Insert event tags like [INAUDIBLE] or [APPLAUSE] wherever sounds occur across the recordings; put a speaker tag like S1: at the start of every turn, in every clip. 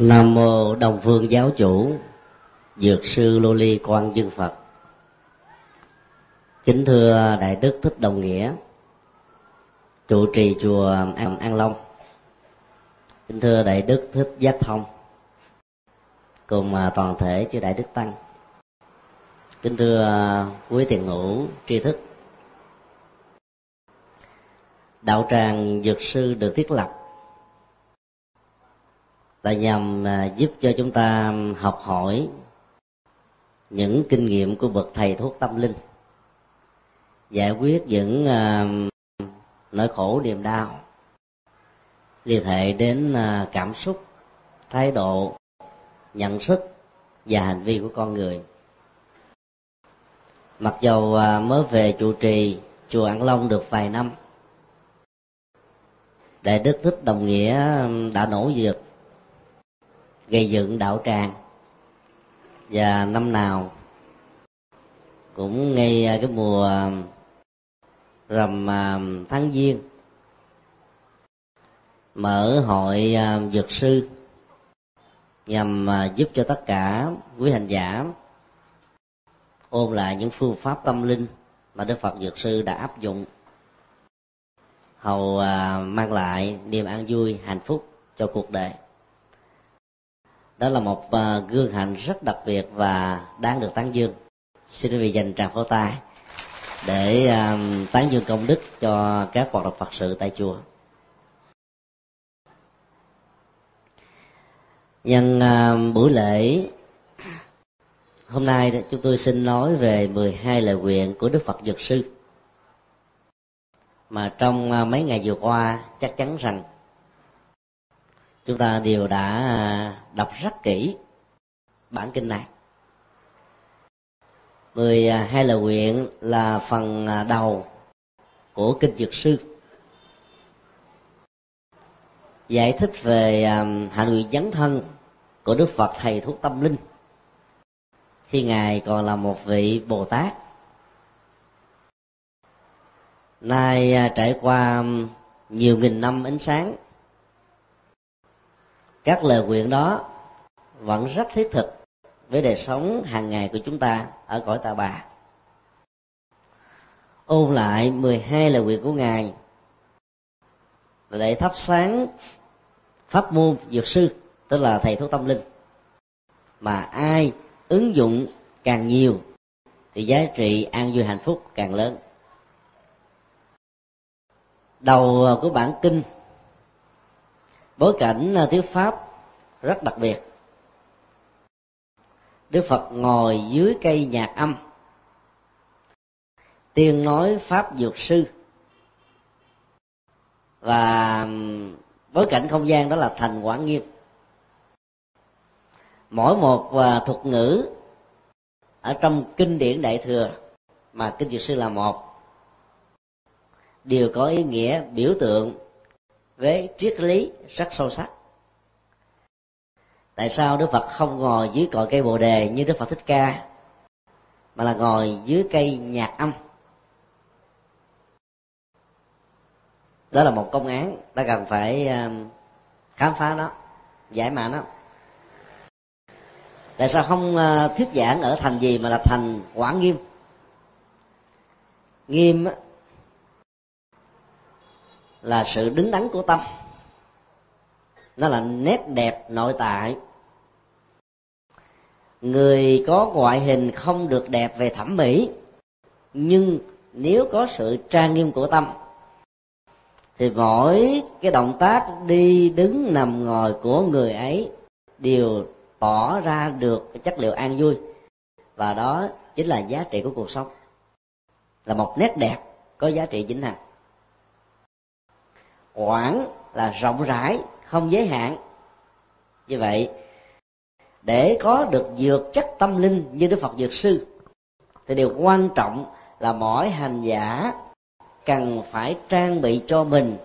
S1: nam mô đồng phương giáo chủ dược sư lô ly quan dương phật. Kính thưa đại đức thích đồng nghĩa trụ trì chùa an, an long. Kính thưa đại đức thích giác thông cùng à, toàn thể chư đại đức tăng. Kính thưa à, quý tiền ngũ tri thức. Đạo tràng dược sư được thiết lập là nhằm à, giúp cho chúng ta học hỏi những kinh nghiệm của bậc thầy thuốc tâm linh giải quyết những uh, nỗi khổ niềm đau liên hệ đến uh, cảm xúc thái độ nhận thức và hành vi của con người. Mặc dầu uh, mới về trụ trì chùa an long được vài năm đại đức thích đồng nghĩa đã nỗ lực gây dựng đạo tràng. Và năm nào cũng ngay à, cái mùa à, rằm à, tháng giêng, mở hội dược sư nhằm giúp cho tất cả quý hành giả ôn lại những phương pháp tâm linh mà Đức Phật Dược Sư đã áp dụng. Hầu mang lại niềm an vui, hạnh phúc cho cuộc đời đó là một ờ, gương hạnh rất đặc biệt và đáng được tán dương. Xin quý vị dành tràng pháo tay để ờ, tán dương công đức cho các hoạt động phật sự tại chùa. Nhân ờ, buổi lễ, hôm nay chúng tôi xin nói về 12 lời nguyện của Đức Phật Dược Sư. Mà trong mấy ngày vừa qua, chắc chắn rằng chúng ta đều đã à, đọc rất kỹ bản kinh này. Mười à, hai lời nguyện là phần à, đầu của kinh dược sư. Giải thích về à, hạnh nguyện dấn thân của đức phật thầy thuốc tâm linh. Khi ngài còn là một vị bồ tát nay trải qua nhiều nghìn năm ánh sáng các lời nguyện đó vẫn rất thiết thực với đời sống hàng ngày của chúng ta ở cõi ta bà. Ôn lại 12 lời nguyện của ngài để thắp sáng pháp môn dược sư, tức là thầy thuốc tâm linh. Mà ai ứng dụng càng nhiều thì giá trị an vui hạnh phúc càng lớn. Đầu của bản kinh bối cảnh à, thuyết pháp rất đặc biệt. Đức phật ngồi dưới cây nhạc âm tiên nói pháp dược sư. Và bối cảnh không gian đó là thành quảng nghiêm. Mỗi một và thuật ngữ ở trong kinh điển đại thừa mà kinh dược sư là một, đều có ý nghĩa biểu tượng với triết lý rất sâu sắc. Tại sao đức phật không ngồi dưới cội cây bồ đề như đức phật thích ca, mà là ngồi dưới cây nhạc âm? Đó là một công án ta cần phải um, khám phá nó, giải mã nó. Tại sao không uh, thuyết giảng ở thành gì mà là thành quảng nghiêm? Nghiêm là sự đứng đắn của tâm. Nó là nét đẹp nội tại. Người có ngoại hình không được đẹp về thẩm mỹ, nhưng nếu có sự trang nghiêm của tâm, thì mỗi cái động tác đi đứng nằm ngồi của người ấy đều tỏ ra được cái chất liệu an vui. Và đó chính là giá trị của cuộc sống. Là một nét đẹp có giá trị chính hằng quảng là rộng rãi, không giới hạn. Như vậy, để có được dược chất tâm linh như đức phật dược sư, thì điều quan trọng là mỗi hành giả cần phải trang bị cho mình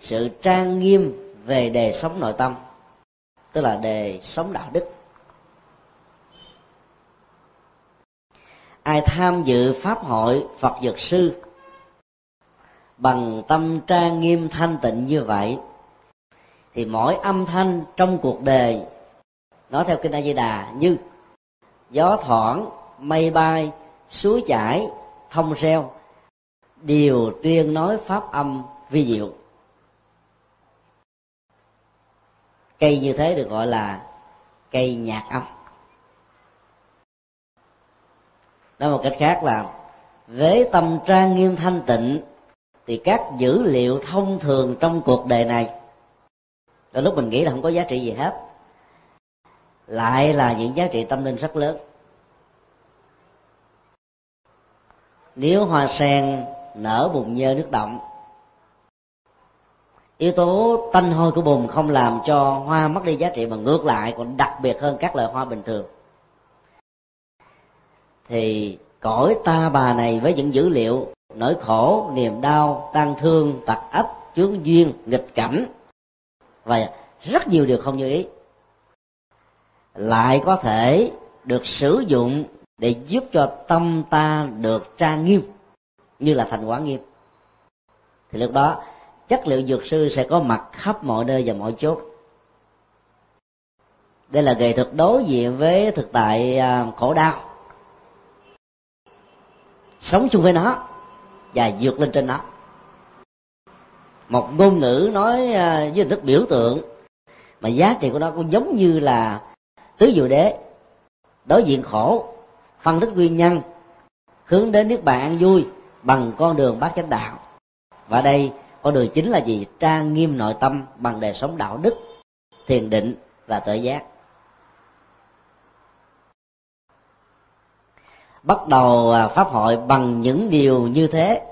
S1: sự trang nghiêm về đề sống nội tâm, tức là đề sống đạo đức. Ai tham dự pháp hội phật dược sư bằng tâm trang nghiêm thanh tịnh như vậy, thì mỗi âm thanh trong cuộc đời, nói theo kinh a di đà như gió thoảng mây bay, suối chảy, thông reo đều tuyên nói pháp âm vi diệu. Cây như thế được gọi là cây nhạc âm. Nói một cách khác là với tâm trang nghiêm thanh tịnh thì các dữ liệu thông thường trong cuộc đời này, đôi lúc mình nghĩ là không có giá trị gì hết, lại là những giá trị tâm linh rất lớn. Nếu hoa sen nở bùn nhơ nước động yếu tố tanh hôi của bùn không làm cho hoa mất đi giá trị mà ngược lại còn đặc biệt hơn các loại hoa bình thường, thì cõi ta bà này với những dữ liệu nỗi khổ, niềm đau tan thương, tật ấp chướng duyên, nghịch cảnh. Và rất nhiều điều không như ý. Lại có thể được sử dụng để giúp cho tâm ta được trang nghiêm, như là thành quả nghiêm. Thì lúc đó, chất liệu dược sư sẽ có mặt khắp mọi nơi và mọi chốt đây là nghệ thuật đối diện với thực tại à, khổ đau. Sống chung với nó và vượt lên trên nó. Một ngôn ngữ nói ờ, với hình thức biểu tượng, mà giá trị của nó cũng giống như là tứ diệu đế. Đối diện khổ, phân tích nguyên nhân, hướng đến nước bàn an vui bằng con đường bát chánh đạo. Và đây, con đường chính là gì trang nghiêm nội tâm bằng đời sống đạo đức, thiền định và tự giác. Bắt đầu à, pháp hội bằng những điều như thế.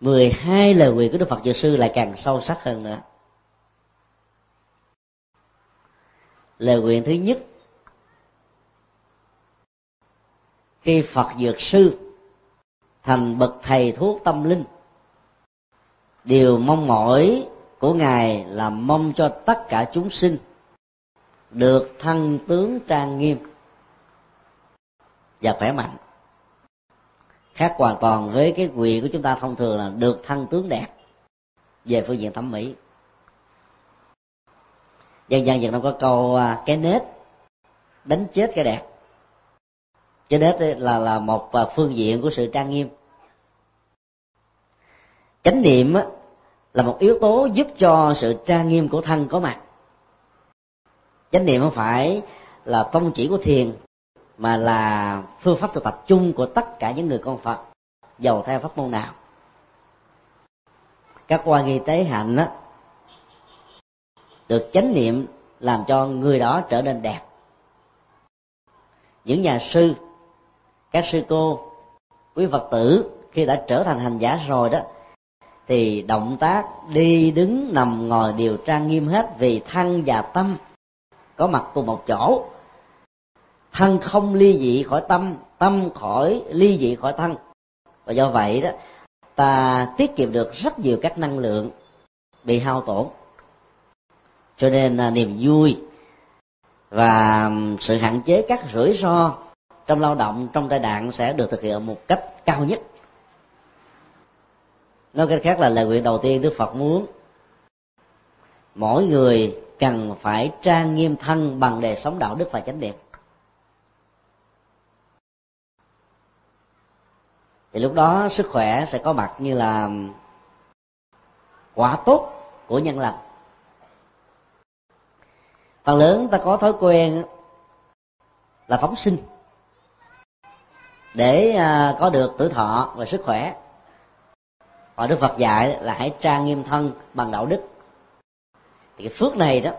S1: 12 lời nguyện của Đức Phật Dược Sư lại càng sâu sắc hơn nữa. Lời nguyện thứ nhất, khi Phật Dược Sư thành bậc thầy thuốc tâm linh, điều mong mỏi của ngài là mong cho tất cả chúng sinh được thân tướng trang nghiêm và khỏe mạnh. Khác hoàn toàn với cái quyền của chúng ta thông thường là được thân tướng đẹp về phương diện thẩm mỹ. Dân gian việt nam có câu à, cái nết đánh chết cái đẹp. Cái nết là là một à, phương diện của sự trang nghiêm. Chánh niệm là một yếu tố giúp cho sự trang nghiêm của thân có mặt. Chánh niệm không phải là tông chỉ của thiền mà là phương pháp thực tập chung của tất cả những người con phật, giàu theo pháp môn nào? Các quan nghi tế hạnh đó được chánh niệm làm cho người đó trở nên đẹp. Những nhà sư, các sư cô, quý phật tử khi đã trở thành hành giả rồi đó, thì động tác đi đứng nằm ngồi đều trang nghiêm hết vì thân và tâm có mặt cùng một chỗ thân không ly dị khỏi tâm tâm khỏi ly dị khỏi thân. Và do vậy đó, ta tiết kiệm được rất nhiều các năng lượng bị hao tổn. Cho nên là niềm vui và sự hạn chế các rủi ro trong lao động, trong tai nạn sẽ được thực hiện một cách cao nhất. Nói cách khác là lời nguyện đầu tiên đức phật muốn, mỗi người cần phải trang nghiêm thân bằng đời sống đạo đức và chánh niệm. Thì lúc đó sức khỏe sẽ có mặt như là quả tốt của nhân lành. Phần lớn ta có thói quen là phóng sinh để à, có được tuổi thọ và sức khỏe. Và đức phật dạy là hãy trang nghiêm thân bằng đạo đức. Thì cái phước này đó,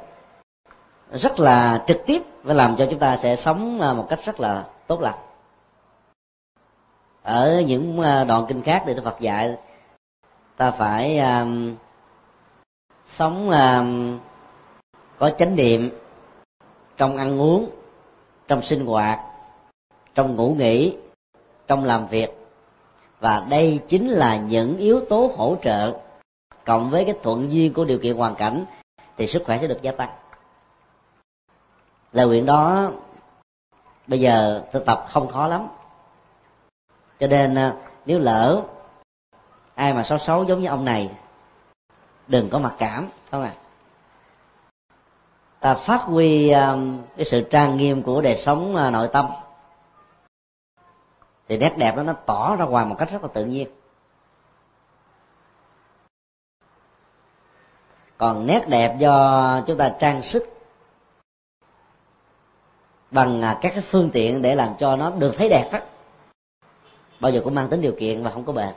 S1: rất là trực tiếp và làm cho chúng ta sẽ sống à, một cách rất là tốt lành ở những ờ, đoạn kinh khác thì đức phật dạy ta phải um, sống um, có chánh niệm trong ăn uống trong sinh hoạt trong ngủ nghỉ trong làm việc. Và đây chính là những yếu tố hỗ trợ. Cộng với cái thuận duyên của điều kiện hoàn cảnh thì sức khỏe sẽ được gia tăng. Lời nguyện đó bây giờ thực tập không khó lắm cho nên à, nếu lỡ ai mà xấu xấu giống như ông này đừng có mặc cảm không à ta phát huy um, cái sự trang nghiêm của đời sống uh, nội tâm thì nét đẹp đó nó tỏ ra ngoài một cách rất là tự nhiên. Còn nét đẹp do chúng ta trang sức bằng các cái phương tiện để làm cho nó được thấy đẹp á bao giờ cũng mang tính điều kiện và không có bền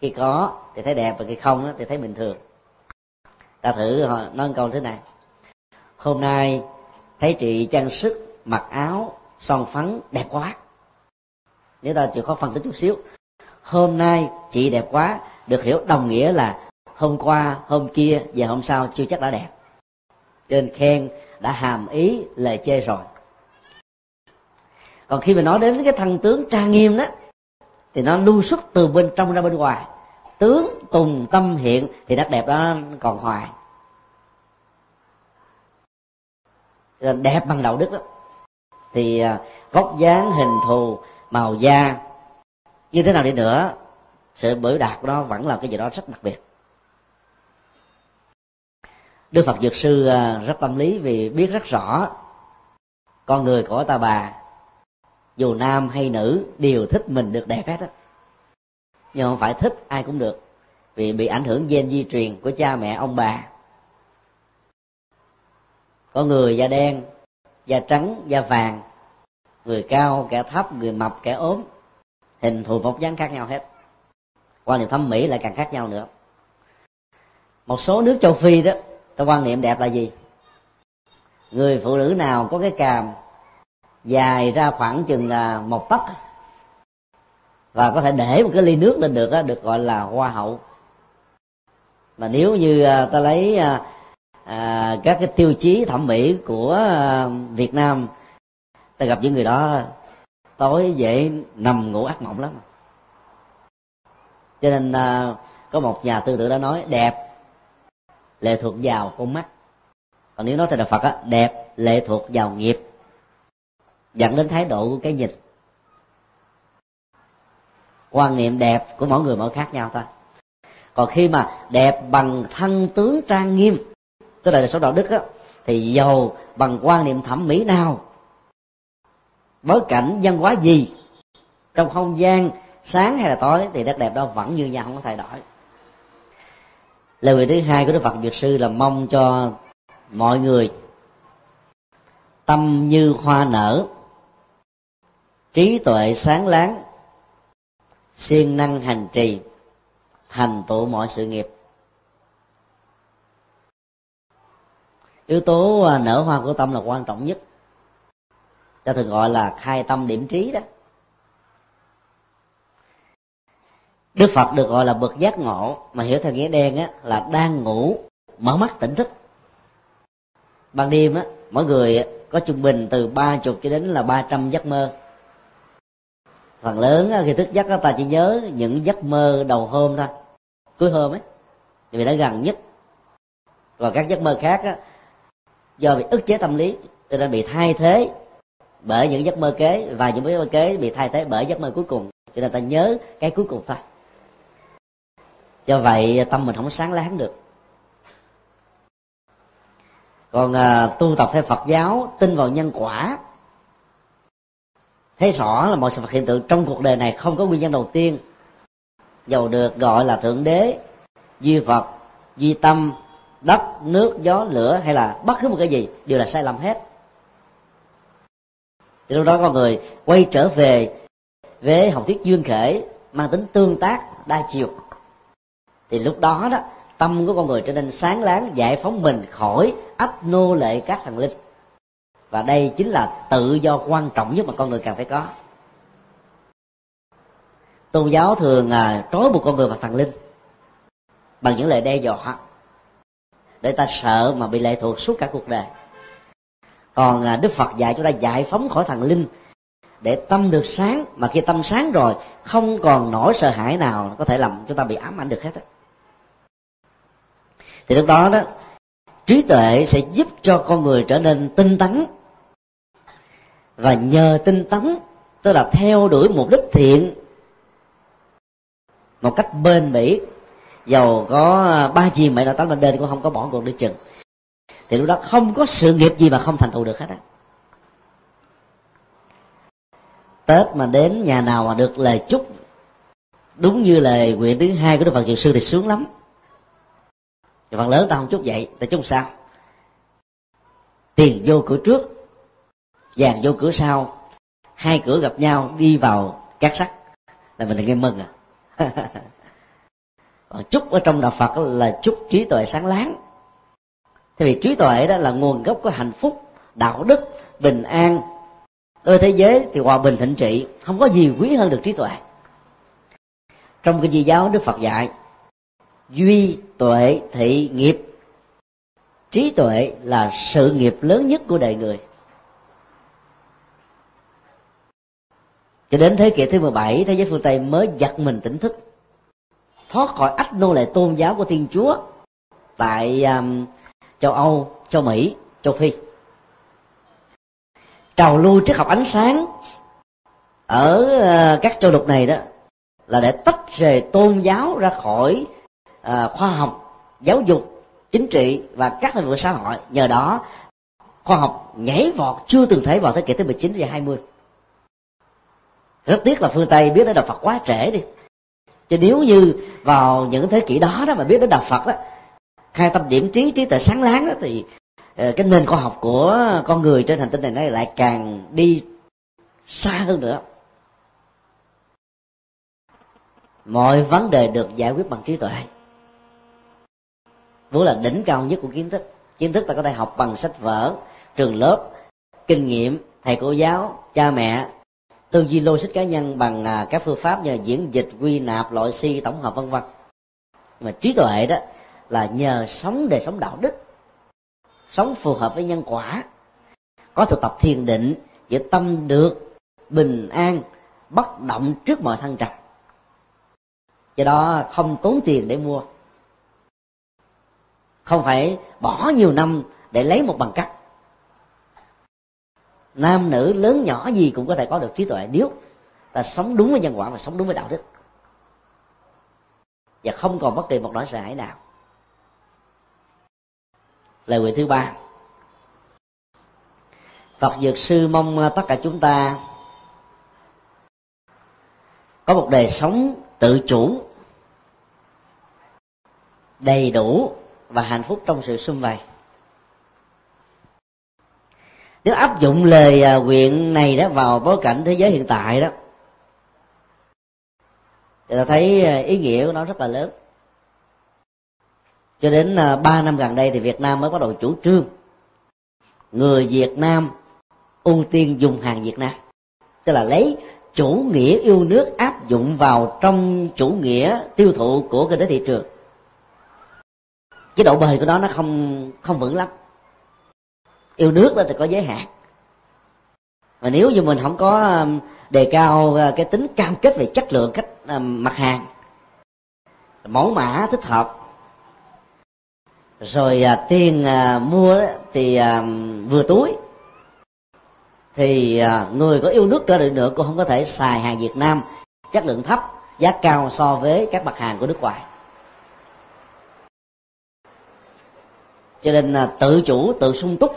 S1: khi có thì thấy đẹp và khi không thì thấy bình thường. Ta thử nói câu thế này. Hôm nay thấy chị trang sức, mặc áo, son phấn, đẹp quá. Nếu ta chịu khó phân tích chút xíu. Hôm nay chị đẹp quá, được hiểu đồng nghĩa là hôm qua, hôm kia và hôm sau chưa chắc đã đẹp. Trên khen đã hàm ý lời chê rồi còn khi mà nói đến cái thân tướng trang nghiêm đó, thì nó lưu xuất từ bên trong ra bên ngoài. Tướng tùng tâm hiện, thì nét đẹp đó còn hoài. Đẹp bằng đạo đức đó. Thì à, góc dáng, hình thù, màu da, như thế nào đi nữa, sự biểu đạt của nó vẫn là cái gì đó rất đặc biệt. Đức phật dược sư à, rất tâm lý vì biết rất rõ con người của ta bà dù nam hay nữ đều thích mình được đẹp hết á. Nhưng không phải thích, ai cũng được. Vì bị ảnh hưởng gen di truyền của cha mẹ, ông bà. Có người da đen, da trắng, da vàng. Người cao, kẻ thấp, người mập, kẻ ốm. Hình thù vóc dáng khác nhau hết. Quan niệm thẩm mỹ lại càng khác nhau nữa. Một số nước châu phi đó ta quan niệm đẹp là gì? Người phụ nữ nào có cái càm dài ra khoảng chừng à, một tấc. Và có thể để một cái ly nước lên được được gọi là hoa hậu. Mà nếu như à, ta lấy à, à, các cái tiêu chí thẩm mỹ của Việt Nam ta gặp những người đó tối dễ nằm ngủ ác mộng lắm. Cho nên có một nhà tư tưởng đã nói đẹp lệ thuộc vào con mắt. Còn nếu nói theo đạo Phật á đẹp lệ thuộc vào nghiệp dẫn đến thái độ của cái nhìn. Quan niệm đẹp của mỗi người mỗi khác nhau thôi. Còn khi mà đẹp bằng thân tướng trang nghiêm tức là số đạo đức đó, thì giàu bằng quan niệm thẩm mỹ nào? Bối cảnh văn hóa gì? Trong không gian sáng hay là tối thì nét đẹp đó vẫn như nhau không có thay đổi. Lời nguyện thứ hai của đức phật dược sư là mong cho mọi người tâm như hoa nở trí tuệ sáng láng, siêng năng hành trì thành tựu mọi sự nghiệp. Yếu tố à, nở hoa của tâm là quan trọng nhất. Cho thường gọi là khai tâm điểm trí đó. Đức phật được gọi là bậc giác ngộ, mà hiểu theo nghĩa đen á, là đang ngủ, mở mắt tỉnh thức. Ban đêm á, mỗi người có trung bình từ ba chục cho đến là ba trăm giấc mơ phần lớn khi thức giấc ta chỉ nhớ những giấc mơ đầu hôm thôi. Cuối hôm ấy vì nó gần nhất. Và các giấc mơ khác á, do bị ức chế tâm lý cho nên bị thay thế bởi những giấc mơ kế và những giấc mơ kế bị thay thế bởi giấc mơ cuối cùng. Cho nên ta nhớ cái cuối cùng thôi. Do vậy tâm mình không sáng láng được. Còn à, tu tập theo phật giáo tin vào nhân quả thấy rõ là mọi sự vật hiện tượng trong cuộc đời này không có nguyên nhân đầu tiên. Dầu được gọi là thượng đế, duy phật duy tâm, đất, nước, gió, lửa hay là bất cứ một cái gì đều là sai lầm hết. Thì lúc đó con người quay trở về với học thuyết duyên khể, mang tính tương tác, đa chiều. Thì lúc đó đó, tâm của con người trở nên sáng láng, giải phóng mình khỏi ấp nô lệ các thần linh và đây chính là tự do quan trọng nhất mà con người cần phải có tôn giáo thường à, trói buộc con người vào thần linh bằng những lời đe dọa để ta sợ mà bị lệ thuộc suốt cả cuộc đời còn à, đức phật dạy chúng ta giải phóng khỏi thần linh để tâm được sáng mà khi tâm sáng rồi không còn nỗi sợ hãi nào có thể làm chúng ta bị ám ảnh được hết đó. thì lúc đó đó trí tuệ sẽ giúp cho con người trở nên tinh tấn và nhờ tinh tấn, tức là theo đuổi mục đích thiện, một cách bền bỉ. Dầu có à, ba chim mẹ nội tánh bên đêm cũng không có bỏ cuộc đi chừng. Thì lúc đó không có sự nghiệp gì mà không thành tựu được hết á. Tết mà đến, nhà nào mà được lời chúc, đúng như lời nguyện thứ hai của đức phật dược sư thì sướng lắm. Phần lớn ta không chúc vậy, ta chúc sao? Tiền vô cửa trước dàn vô cửa sau. Hai cửa gặp nhau, đi vào cát sắt là mình nghe mừng à. [LAUGHS] Còn chúc ở trong đạo phật là chúc trí tuệ sáng láng. Thì vì trí tuệ đó là nguồn gốc của hạnh phúc, đạo đức, bình an. Ở thế giới thì hòa bình thịnh trị, không có gì quý hơn được trí tuệ. Trong cái di giáo, đức phật dạy, duy tuệ thị nghiệp. Trí tuệ là sự nghiệp lớn nhất của đời người. Cho đến thế kỷ thứ 17 thế giới phương Tây mới giật mình tỉnh thức. Thoát khỏi ách nô lệ tôn giáo của Thiên Chúa tại um, châu Âu, châu Mỹ, châu Phi. Trào lưu triết học ánh sáng ở uh, các châu lục này đó là để tách rời tôn giáo ra khỏi uh, khoa học giáo dục chính trị và các lĩnh vực xã hội. Nhờ đó khoa học nhảy vọt chưa từng thấy vào thế kỷ thứ 19 và 20 rất tiếc là phương tây biết đến đạo phật quá trễ đi. Chứ nếu như vào những thế kỷ đó đó mà biết đến đạo phật đó khai tâm điểm trí trí tuệ sáng láng đó, thì ờ, cái nền khoa học của con người trên hành tinh này nó lại càng đi xa hơn nữa. Mọi vấn đề được giải quyết bằng trí tuệ. Vốn là đỉnh cao nhất của kiến thức. Kiến thức ta có thể học bằng sách vở trường lớp kinh nghiệm thầy cô giáo cha mẹ tư duy logic cá nhân bằng à, các phương pháp như diễn dịch, quy nạp, loại si, tổng hợp, vân vân. Mà trí tuệ đó là nhờ sống đời sống đạo đức, sống phù hợp với nhân quả. Có thực tập thiền định giữa tâm được bình an, bất động trước mọi thăng trầm. Do đó không tốn tiền để mua. Không phải bỏ nhiều năm để lấy một bằng cấp nam nữ lớn nhỏ gì cũng có thể có được trí tuệ nếu ta sống đúng với nhân quả và sống đúng với đạo đức. Và không còn bất kỳ một nỗi sợ hãi nào. Lời nguyện thứ ba. Phật Dược Sư mong à, tất cả chúng ta có một đời sống tự chủ, đầy đủ và hạnh phúc trong sự xung vầy nếu áp dụng lời à, nguyện này đó vào bối cảnh thế giới hiện tại đó thì ta thấy à, ý nghĩa của nó rất là lớn. Cho đến à, ba năm gần đây thì Việt Nam mới bắt đầu chủ trương người Việt Nam ưu tiên dùng hàng Việt Nam. Tức là lấy chủ nghĩa yêu nước áp dụng vào trong chủ nghĩa tiêu thụ của kinh tế thị trường. Cái độ bền của nó nó không không vững lắm yêu nước đó thì có giới hạn. Và nếu như mình không có um, đề cao uh, cái tính cam kết về chất lượng cách um, mặt hàng, mẫu mã, thích hợp, rồi à, tiền à, mua thì um, vừa túi, thì à, người có yêu nước cơ được nữa cũng không có thể xài hàng Việt Nam, chất lượng thấp, giá cao so với các mặt hàng của nước ngoài. Cho nên tự chủ, tự sung túc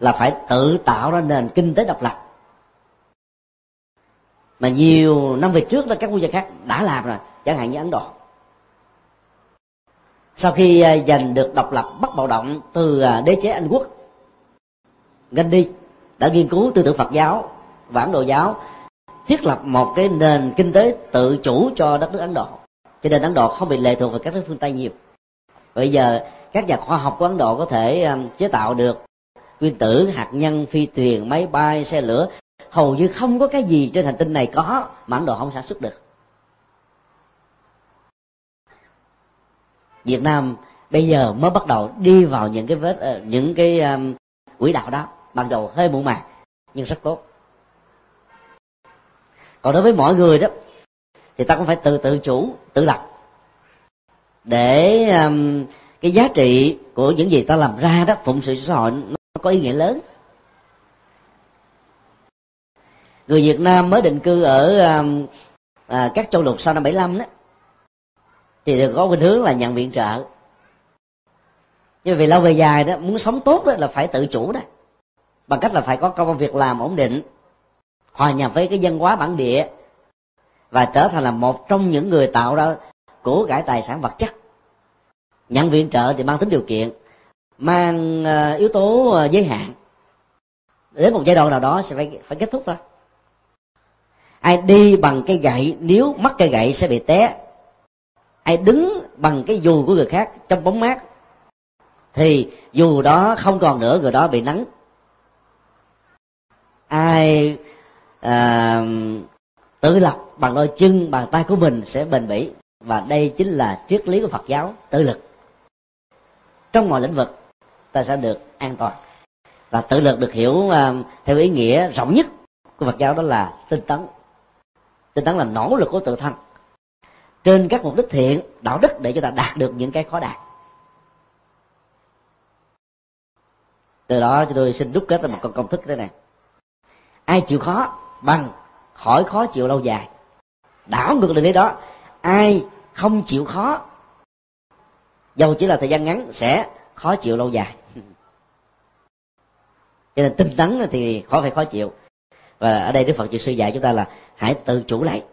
S1: là phải tự tạo ra nền kinh tế độc lập. Mà nhiều năm về trước là các quốc gia khác đã làm rồi, chẳng hạn như ấn độ. Sau khi à, giành được độc lập bất bạo động từ à, đế chế anh quốc, gandhi đã nghiên cứu tư tưởng phật giáo và ấn độ giáo, thiết lập một cái nền kinh tế tự chủ cho đất nước ấn độ. Cho nên ấn độ không bị lệ thuộc vào các nước phương tây nhiều. Bây giờ, các nhà khoa học của ấn độ có thể à, chế tạo được nguyên tử hạt nhân phi thuyền máy bay xe lửa hầu như không có cái gì trên hành tinh này có mà ấn độ không sản xuất được. Việt nam bây giờ mới bắt đầu đi vào những cái vết ờ, những cái um, quỹ đạo đó. Ban đầu hơi muộn màng nhưng rất tốt. Còn đối với mọi người đó thì ta cũng phải tự tự chủ tự lập. Để um, cái giá trị của những gì ta làm ra đó phụng sự xã hội có ý nghĩa lớn. Người Việt Nam mới định cư ở um, à, các châu lục sau năm 75 đó thì được có khuynh hướng là nhận viện trợ. Nhưng vì lâu về dài đó muốn sống tốt đó là phải tự chủ đó bằng cách là phải có công việc làm ổn định hòa nhập với cái dân hóa bản địa và trở thành là một trong những người tạo ra của cải tài sản vật chất. Nhận viện trợ thì mang tính điều kiện mang ờ, yếu tố ờ, giới hạn. Đến một giai đoạn nào đó sẽ phải phải kết thúc thôi. Ai đi bằng cây gậy nếu mắc cây gậy sẽ bị té. Ai đứng bằng cái dù của người khác trong bóng mát thì dù đó không còn nữa người đó bị nắng. Ai à, tự lập bằng đôi chân bàn tay của mình sẽ bền bỉ. Và đây chính là triết lý của phật giáo tự lực. Trong mọi lĩnh vực ta sẽ được an toàn. Và tự lực được hiểu uh, theo ý nghĩa rộng nhất của phật giáo đó là tinh tấn. Tinh tấn là nỗ lực của tự thân. Trên các mục đích thiện đạo đức để cho ta đạt được những cái khó đạt. Từ đó cho tôi xin đúc kết ra một con công thức thế này. Ai chịu khó bằng khỏi khó chịu lâu dài. Đảo ngược lại đó ai không chịu khó dầu chỉ là thời gian ngắn sẽ khó chịu lâu dài cho nên tinh tấn thì khó phải khó chịu. Và ở đây đức phật chư sư dạy chúng ta là hãy tự chủ lại.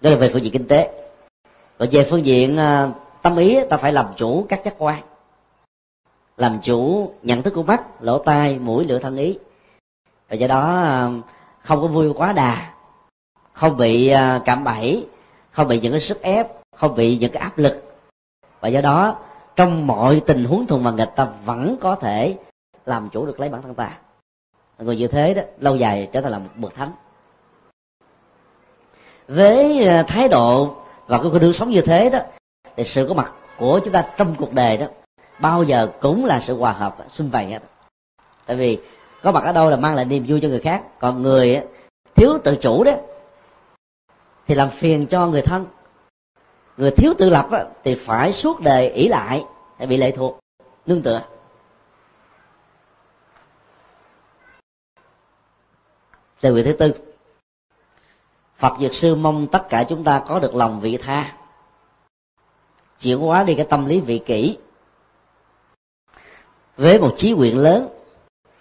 S1: Đó là về phương diện kinh tế. Và về phương diện ờ, tâm ý, ta phải làm chủ các giác quan. Làm chủ nhận thức của mắt, lỗ tai, mũi lưỡi thân ý. Và do đó ờ, không có vui quá đà. Không bị ờ, cảm bẫy. Không bị những cái sức ép. Không bị những cái áp lực. Và do đó, trong mọi tình huống thuận mà nghịch ta vẫn có thể làm chủ được lấy bản thân ta. Người như thế đó, lâu dài trở thành là một bậc thánh. Với à, thái độ và cái hướng sống như thế đó, thì sự có mặt của chúng ta trong cuộc đời đó, bao giờ cũng là sự hòa hợp, xung vầy hết. Tại vì có mặt ở đâu là mang lại niềm vui cho người khác, còn người à, thiếu tự chủ đó, thì làm phiền cho người thân. Người thiếu tự lập thì phải suốt đời ỷ lại hay bị lệ thuộc, nương tựa. Từ vị thứ tư. Phật dược sư mong tất cả chúng ta có được lòng vị tha. Chuyển hóa đi cái tâm lý vị kỷ. Với một chí nguyện lớn,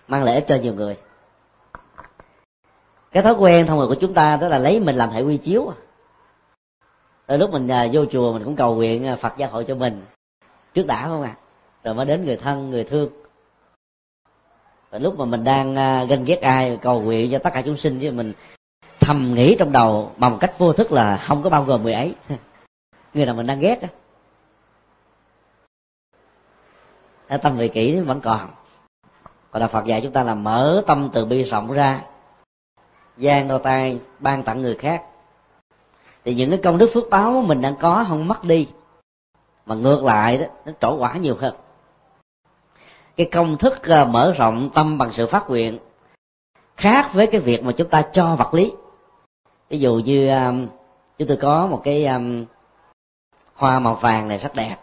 S1: mang lễ cho nhiều người. Cái thói quen thông thường của chúng ta đó là lấy mình làm hệ quy chiếu. Ở lúc mình à, vô chùa mình cũng cầu nguyện à, Phật gia hộ cho mình. Trước đã không à rồi mới đến người thân, người thương lúc mà mình đang uh, ganh ghét ai cầu nguyện cho tất cả chúng sinh chứ mình thầm nghĩ trong đầu bằng cách vô thức là không có bao gồm người ấy. [LAUGHS] Người nào mình đang ghét á. Tâm vị kỷ vẫn còn. Còn là phật dạy chúng ta là mở tâm từ bi rộng ra giang đôi tay ban tặng người khác. Thì những cái công đức phước báo mình đang có không mất đi mà ngược lại đó nó trổ quả nhiều hơn cái công thức ờ, mở rộng tâm bằng sự phát nguyện. Khác với cái việc mà chúng ta cho vật lý. Ví dụ như um, chúng tôi có một cái um, hoa màu vàng này rất đẹp.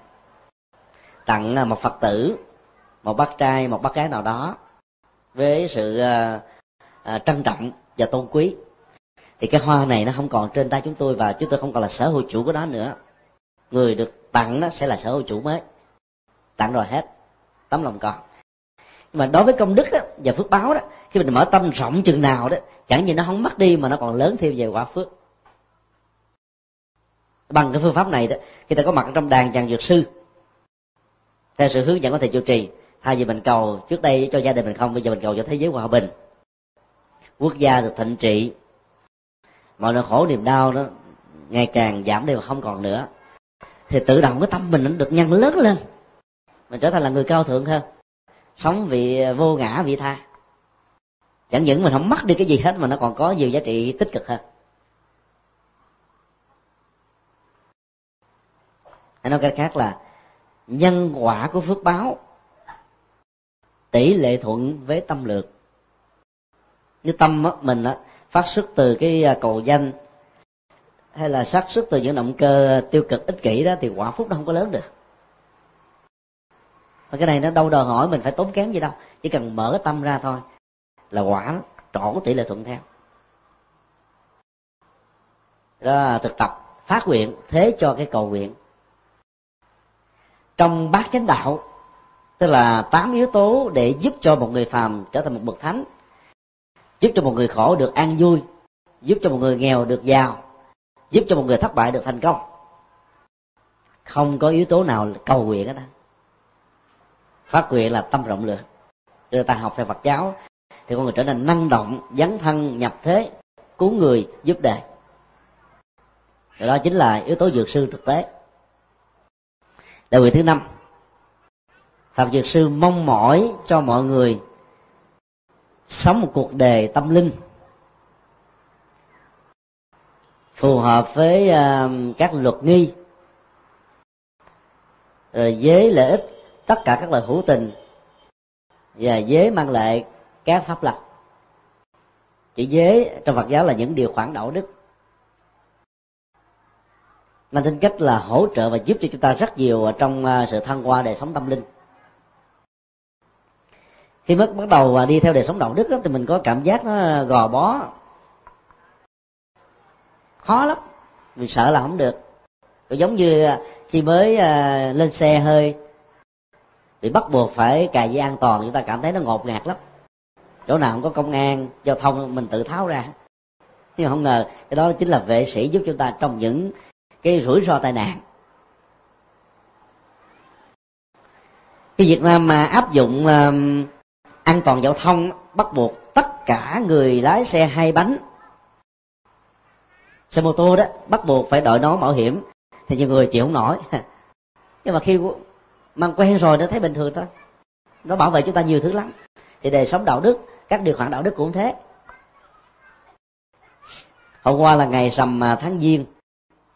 S1: Tặng một phật tử một bác trai một bác gái nào đó với sự uh, uh, trân trọng và tôn quý. Thì cái hoa này nó không còn trên tay chúng tôi và chúng tôi không còn là sở hữu chủ của nó nữa. Người được tặng nó sẽ là sở hữu chủ mới. Tặng rồi hết tấm lòng còn nhưng mà đối với công đức đó, và phước báo đó khi mình mở tâm rộng chừng nào đó chẳng như nó không mất đi mà nó còn lớn thêm về quả phước. Bằng cái phương pháp này đó khi ta có mặt trong đàn chàng dược sư theo sự hướng dẫn của thầy chủ trì thay vì mình cầu trước đây cho gia đình mình không bây giờ mình cầu cho thế giới hòa bình. Quốc gia được thịnh trị mọi nỗi khổ niềm đau nó ngày càng giảm đi và không còn nữa. Thì tự động cái tâm mình nó được nhân lớn lên mình trở thành là người cao thượng hơn sống vì à, vô ngã vị tha. Chẳng những mình không mất đi cái gì hết, mà nó còn có nhiều giá trị tích cực hơn hay nói cách khác là, nhân quả của phước báo, tỷ lệ thuận với tâm lược. Như tâm mình á, phát xuất từ cái à, cầu danh, hay là phát xuất từ những động cơ tiêu cực ích kỷ đó, thì quả phúc nó không có lớn được và cái này nó đâu đòi hỏi mình phải tốn kém gì đâu. Chỉ cần mở cái tâm ra thôi là quả trổ tỷ lệ thuận theo. Đó là thực tập, phát nguyện, thế cho cái cầu nguyện. Trong bát chánh đạo, tức là tám yếu tố để giúp cho một người phàm trở thành một bậc thánh, giúp cho một người khổ được an vui, giúp cho một người nghèo được giàu, giúp cho một người thất bại được thành công. Không có yếu tố nào cầu nguyện hết đó phát nguyện là tâm rộng lượng. Người ta học theo Phật giáo thì con người trở nên năng động dấn thân nhập thế cứu người giúp đời đó chính là yếu tố dược sư thực tế. Đại nguyện thứ năm. Phạm dược sư mong mỏi cho mọi người sống một cuộc đời tâm linh. Phù hợp với uh, các luật nghi. Rồi với lợi ích tất cả các lời hữu tình và giới mang lại các pháp luật chữ giới trong Phật giáo là những điều khoản đạo đức. Mang tính cách là hỗ trợ và giúp cho chúng ta rất nhiều trong à, sự thăng hoa đời sống tâm linh. Khi mới bắt đầu à, đi theo đời sống đạo đức đó, thì mình có cảm giác nó gò bó. Khó lắm vì sợ là không được. Giống như à, khi mới lên xe hơi thì bắt buộc phải cài dây an toàn chúng ta cảm thấy nó ngột ngạt lắm. Chỗ nào không có công an giao thông mình tự tháo ra. Nhưng không ngờ cái đó chính là vệ sĩ giúp chúng ta trong những cái rủi ro tai nạn. Cái Việt Nam mà áp dụng uh, an toàn giao thông bắt buộc tất cả người lái xe hai bánh xe mô tô đó bắt buộc phải đội nón bảo hiểm. Thì nhiều người chịu không nổi. [LAUGHS] Nhưng mà khi mang quen rồi nó thấy bình thường thôi. Nó bảo vệ chúng ta nhiều thứ lắm. Thì đời sống đạo đức, các điều khoản đạo đức cũng thế. Hôm qua là ngày rằm à, tháng giêng,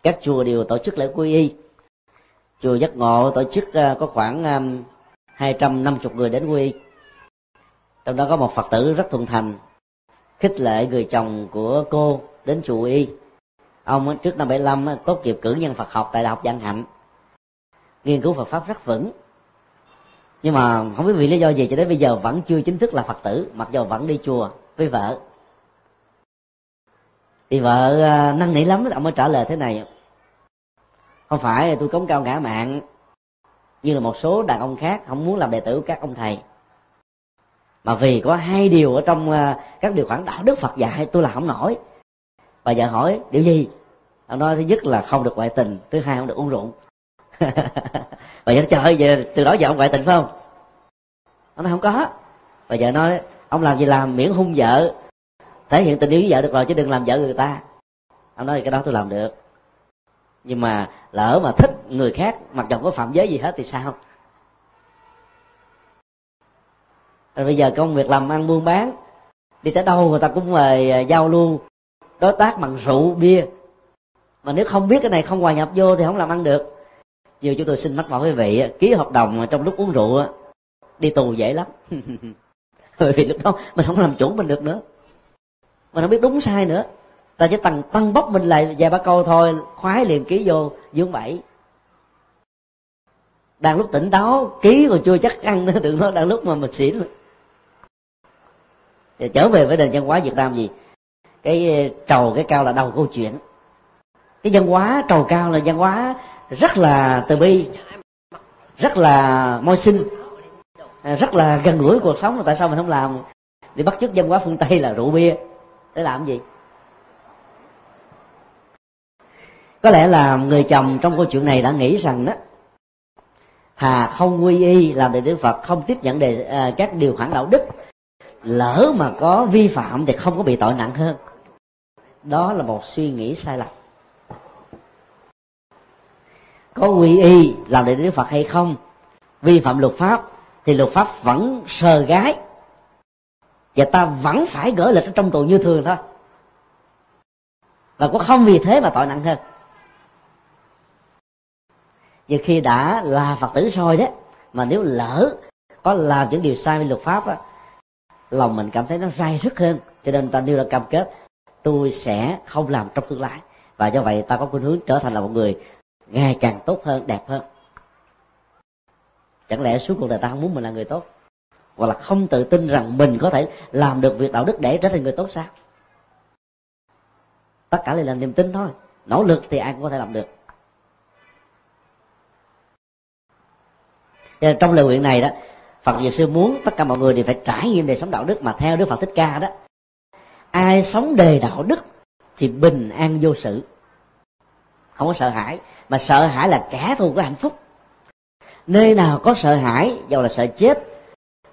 S1: các chùa đều tổ chức lễ quy y. Chùa giác ngộ tổ chức à, có khoảng à, hai trăm năm chục người đến quy y. Trong đó có một phật tử rất thuận thành, khích lệ người chồng của cô đến chùa y. Ông trước năm 75 tốt nghiệp cử nhân Phật học tại đại học Văn Hạnh nghiên cứu Phật pháp rất vững. Nhưng mà không biết vì lý do gì cho đến bây giờ vẫn chưa chính thức là Phật tử, mặc dù vẫn đi chùa với vợ. Thì vợ à, năn nỉ lắm ông mới trả lời thế này. Không phải, tôi cống cao ngã mạng, như là một số đàn ông khác không muốn làm đệ tử của các ông thầy. Mà vì có hai điều ở trong à, các điều khoản đạo đức phật dạy, tôi là không nổi. Bà vợ hỏi, điều gì? Ông nói, thứ nhất là không được ngoại tình, thứ hai không được uống rượu bà vợ trời ơi từ đó giờ ông ngoại tình phải không? Ông nói không có. Bà vợ nói, ông làm gì làm, miễn hung vợ. Thể hiện tình yêu với vợ được rồi chứ đừng làm vợ người ta. Ông nói, cái đó tôi làm được. Nhưng mà lỡ mà thích người khác, mặc dù có phạm giới gì hết thì sao? Rồi bây giờ công việc làm ăn buôn bán, đi tới đâu người ta cũng mời à, giao lưu, đối tác bằng rượu, bia. Mà nếu không biết cái này không hòa nhập vô thì không làm ăn được như chúng tôi xin mắc bảo quý vị ký hợp đồng trong lúc uống rượu đi tù dễ lắm. [LAUGHS] Bởi vì lúc đó mình không làm chủ mình được nữa. Mình không biết đúng sai nữa. Ta chỉ tăng tăng bốc mình lại vài ba câu thôi, khoái liền ký vô dương bảy đang lúc tỉnh táo, ký còn chưa chắc ăn nữa đừng nói đang lúc mà mình xỉn. Rồi trở về với nền văn hóa việt nam gì? Cái ờ, trầu cái cao là đầu câu chuyện. Cái văn hóa trầu cao là văn hóa rất là từ bi rất là môi sinh rất là gần gũi cuộc sống. Tại sao mình không làm? Để bắt chước văn hóa phương tây là rượu bia. Để làm gì? Có lẽ là người chồng trong câu chuyện này đã nghĩ rằng đó hà không quy y làm đệ tử phật không tiếp nhận đề à, các điều khoản đạo đức lỡ mà có vi phạm thì không có bị tội nặng hơn. Đó là một suy nghĩ sai lầm có quy y làm đệ tử phật hay không? Vi phạm luật pháp thì luật pháp vẫn sờ gái. Và ta vẫn phải gỡ lịch trong tù như thường thôi. Và cũng không vì thế mà tội nặng hơn. Nhưng khi đã là phật tử rồi đó, mà nếu lỡ có làm những điều sai với luật pháp á, lòng mình cảm thấy nó rai rứt hơn, cho nên ta đưa ra cam kết, tôi sẽ không làm trong tương lai. Và do vậy ta có khuynh hướng trở thành là một người ngày càng tốt hơn, đẹp hơn. Chẳng lẽ suốt cuộc đời ta không muốn mình là người tốt? Hoặc là không tự tin rằng mình có thể làm được việc đạo đức để trở thành người tốt sao? Tất cả là niềm tin thôi. Nỗ lực thì ai cũng có thể làm được. Trong lời nguyện này đó, phật dược sư muốn tất cả mọi người đều phải trải nghiệm đời sống đạo đức mà theo đức phật thích ca đó. Ai sống đề đạo đức thì bình an vô sự không có sợ hãi, mà sợ hãi là kẻ thù của hạnh phúc. Nơi nào có sợ hãi, dầu là sợ chết,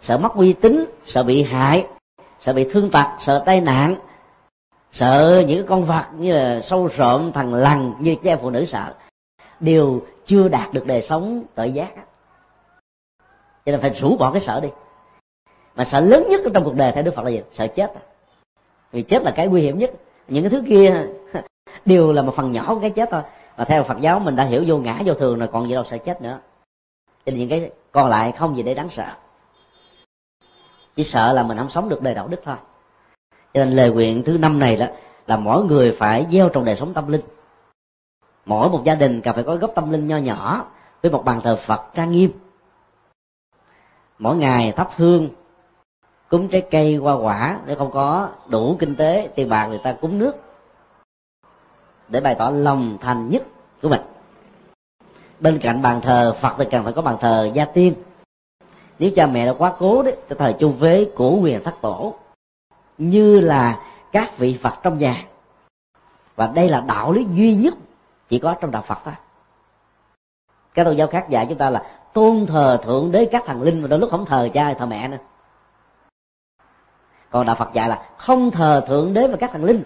S1: sợ mất uy tín, sợ bị hại, sợ bị thương tật, sợ tai nạn, sợ những con vật như là sâu rộm thằng lằn như cha phụ nữ sợ, đều chưa đạt được đời sống tự giác. Cho nên phải rũ bỏ cái sợ đi. Mà sợ lớn nhất trong cuộc đời theo đức phật là gì? Sợ chết. Vì chết là cái nguy hiểm nhất. Những cái thứ kia đều là một phần nhỏ của cái chết thôi. Và theo phật giáo mình đã hiểu vô ngã, vô thường rồi, còn gì đâu sợ chết nữa. Cho nên những cái còn lại không gì để đáng sợ. Chỉ sợ là mình không sống được đời đạo đức thôi. Cho nên lời nguyện thứ năm này đó là mỗi người phải gieo trong đời sống tâm linh. Mỗi một gia đình cần phải có gốc tâm linh nho nhỏ với một bàn thờ phật trang nghiêm. Mỗi ngày thắp hương, cúng trái cây hoa quả nếu không có đủ kinh tế, tiền bạc người ta cúng nước để bày tỏ lòng thành nhất của mình. Bên cạnh bàn thờ, phật thì cần phải có bàn thờ gia tiên. Nếu cha mẹ đã quá cố đấy, thì thời chung vế cổ quyền thất tổ, như là các vị phật trong nhà. Và đây là đạo lý duy nhất chỉ có trong đạo phật thôi. Các tôn giáo khác dạy chúng ta là tôn thờ thượng đế các thần linh, mà đôi lúc không thờ cha thờ mẹ nữa. Còn đạo phật dạy là không thờ thượng đế và các thần linh,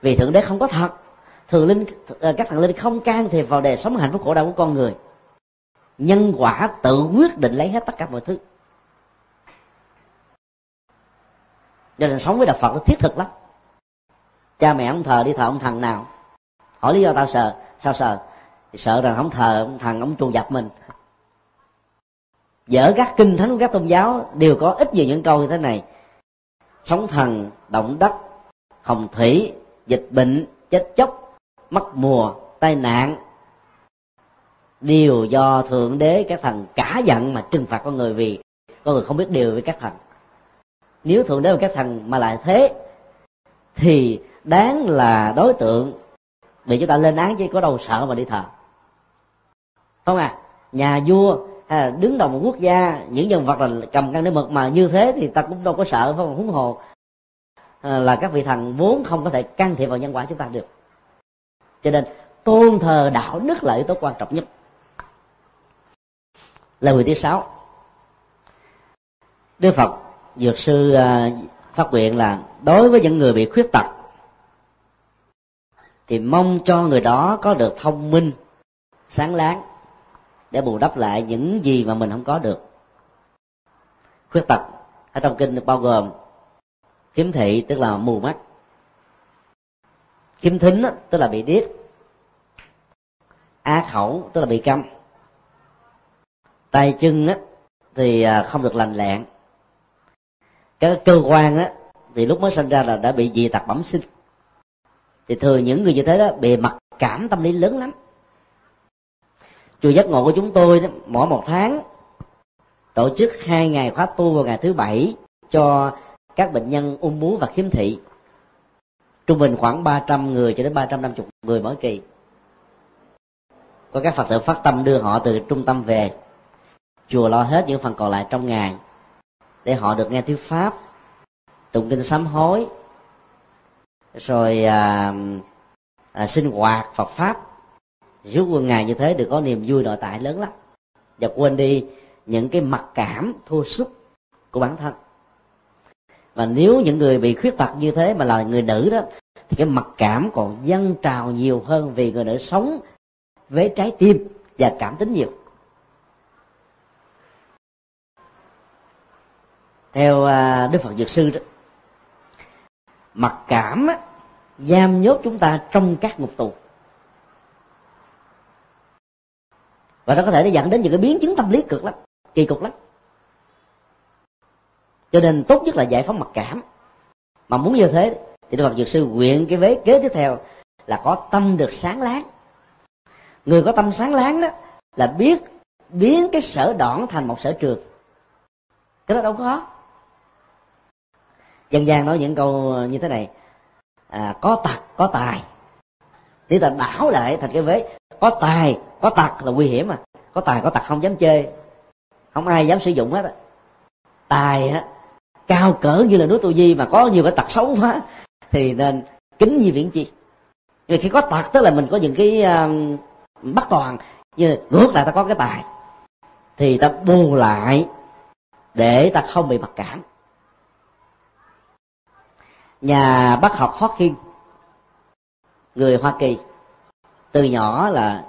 S1: vì thượng đế không có thật thường linh ờ, các thần linh không can thiệp vào đời sống hạnh phúc khổ đau của con người. Nhân quả tự quyết định lấy hết tất cả mọi thứ. Cho nên sống với đạo phật nó thiết thực lắm. Cha mẹ ông thờ, đi thờ ông thần nào? Hỏi lý do tao sợ. Sao sợ? Sợ rằng không thờ ông thần ông chuồng dập mình. Dở các kinh thánh của các tôn giáo đều có ít nhiều những câu như thế này. Sóng thần, động đất, hồng thủy, dịch bệnh, chết chóc mất mùa, tai nạn. Đều do thượng đế các thần cả giận mà trừng phạt con người vì con người không biết điều với các thần. Nếu thượng đế và các thần mà lại thế, thì đáng là đối tượng bị chúng ta lên án chứ có đâu sợ mà đi thờ. Không à nhà vua hay là đứng đầu một quốc gia, những nhân vật là cầm cân để mực mà như thế thì ta cũng đâu có sợ, phải không? Huống hồ à, là các vị thần vốn không có thể can thiệp vào nhân quả chúng ta được cho nên, tôn thờ đạo đức là yếu tố quan trọng nhất. Lời người thứ sáu. Đức phật, dược sư à, phát nguyện là đối với những người bị khuyết tật, thì mong cho người đó có được thông minh, sáng láng, để bù đắp lại những gì mà mình không có được. Khuyết tật ở trong kinh bao gồm khiếm thị, tức là mù mắt khiếm thính tức là bị điếc. Á khẩu tức là bị câm. Tay chân thì à, không được lành lẹn các cơ quan á thì lúc mới sinh ra là đã bị dị tật bẩm sinh. Thì thường những người như thế đó bề mặt cảm tâm lý lớn lắm. Chùa giác ngộ của chúng tôi đó, mỗi một tháng tổ chức hai ngày khóa tu vào ngày thứ bảy cho các bệnh nhân ung bú và khiếm thị trung bình khoảng 300 người cho đến 350 người mỗi kỳ. Có các phật tử phát tâm đưa họ từ trung tâm về. Chùa lo hết những phần còn lại trong ngày để họ được nghe thuyết pháp tụng kinh sám hối rồi à, à, sinh hoạt Phật pháp. Suốt quân ngày như thế được có niềm vui nội tại lớn lắm. Và quên đi những cái mặc cảm thua sút của bản thân và nếu những người bị khuyết tật như thế mà là người nữ đó thì cái mặc cảm còn dâng trào nhiều hơn vì người nữ sống với trái tim và cảm tính nhiều. Theo à, đức phật dược sư đó mặc cảm á, giam nhốt chúng ta trong các ngục tù. Và nó có thể nó dẫn đến những cái biến chứng tâm lý cực lắm kỳ cục lắm cho nên tốt nhất là giải phóng mặc cảm. Mà muốn như thế thì đức phật dược sư nguyện cái vế kế tiếp theo là có tâm được sáng láng. Người có tâm sáng láng đó là biết biến cái sở đoạn thành một sở trường. Cái đó đâu có. Dân gian nói những câu như thế này à, có tật có tài. Nếu ta đảo lại thành cái vế có tài có tật là nguy hiểm mà. Có tài có tật không dám chơi. Không ai dám sử dụng hết tài á cao cỡ như là núi tu di mà có nhiều cái tật xấu quá thì nên kính như viễn chi. Vì khi có tật tức là mình có những cái uh, bất toàn như ngược lại ta có cái tài thì ta bù lại để ta không bị mặc cảm. Nhà bác học Hawking người Hoa Kỳ từ nhỏ là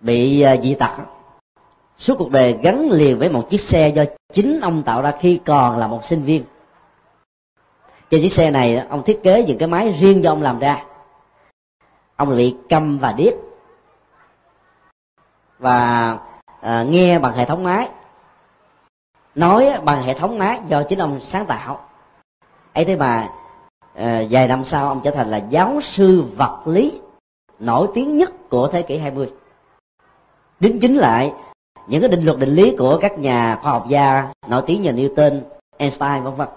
S1: bị uh, dị tật suốt cuộc đời gắn liền với một chiếc xe do chính ông tạo ra khi còn là một sinh viên. Trên chiếc xe này ông thiết kế những cái máy riêng do ông làm ra. Ông bị câm và điếc. Và à, nghe bằng hệ thống máy. Nói bằng hệ thống máy do chính ông sáng tạo. Ấy thế mà à, vài năm sau ông trở thành là giáo sư vật lý nổi tiếng nhất của thế kỷ 20 đính chính lại những cái định luật định lý của các nhà khoa học gia nổi tiếng như Newton, Einstein vân vân.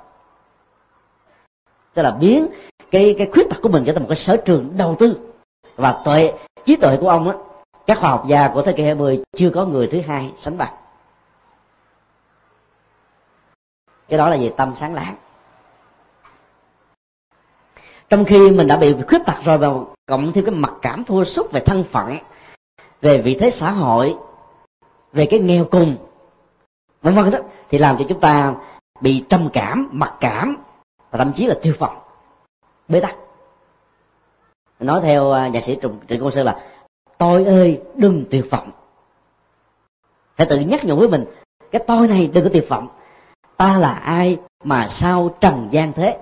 S1: Tức là biến cái cái khuyết tật của mình trở thành một cái sở trường đầu tư. Và tuệ trí tuệ của ông á các khoa học gia của thế kỷ 20 chưa có người thứ hai sánh bằng. Cái đó là gì tâm sáng láng. Trong khi mình đã bị khuyết tật rồi và cộng thêm cái mặc cảm thua sút về thân phận về vị thế xã hội về cái nghèo cùng. Vân vân đó, thì làm cho chúng ta bị trầm cảm, mặc cảm, và thậm chí là tiêu vọng. Bế tắc. Nói theo à, nhà sĩ trịnh trịnh công sơn là, tôi ơi, đừng tuyệt vọng. Hãy tự nhắc nhở với mình, cái tôi này đừng có tuyệt vọng. Ta là ai mà sao trần gian thế?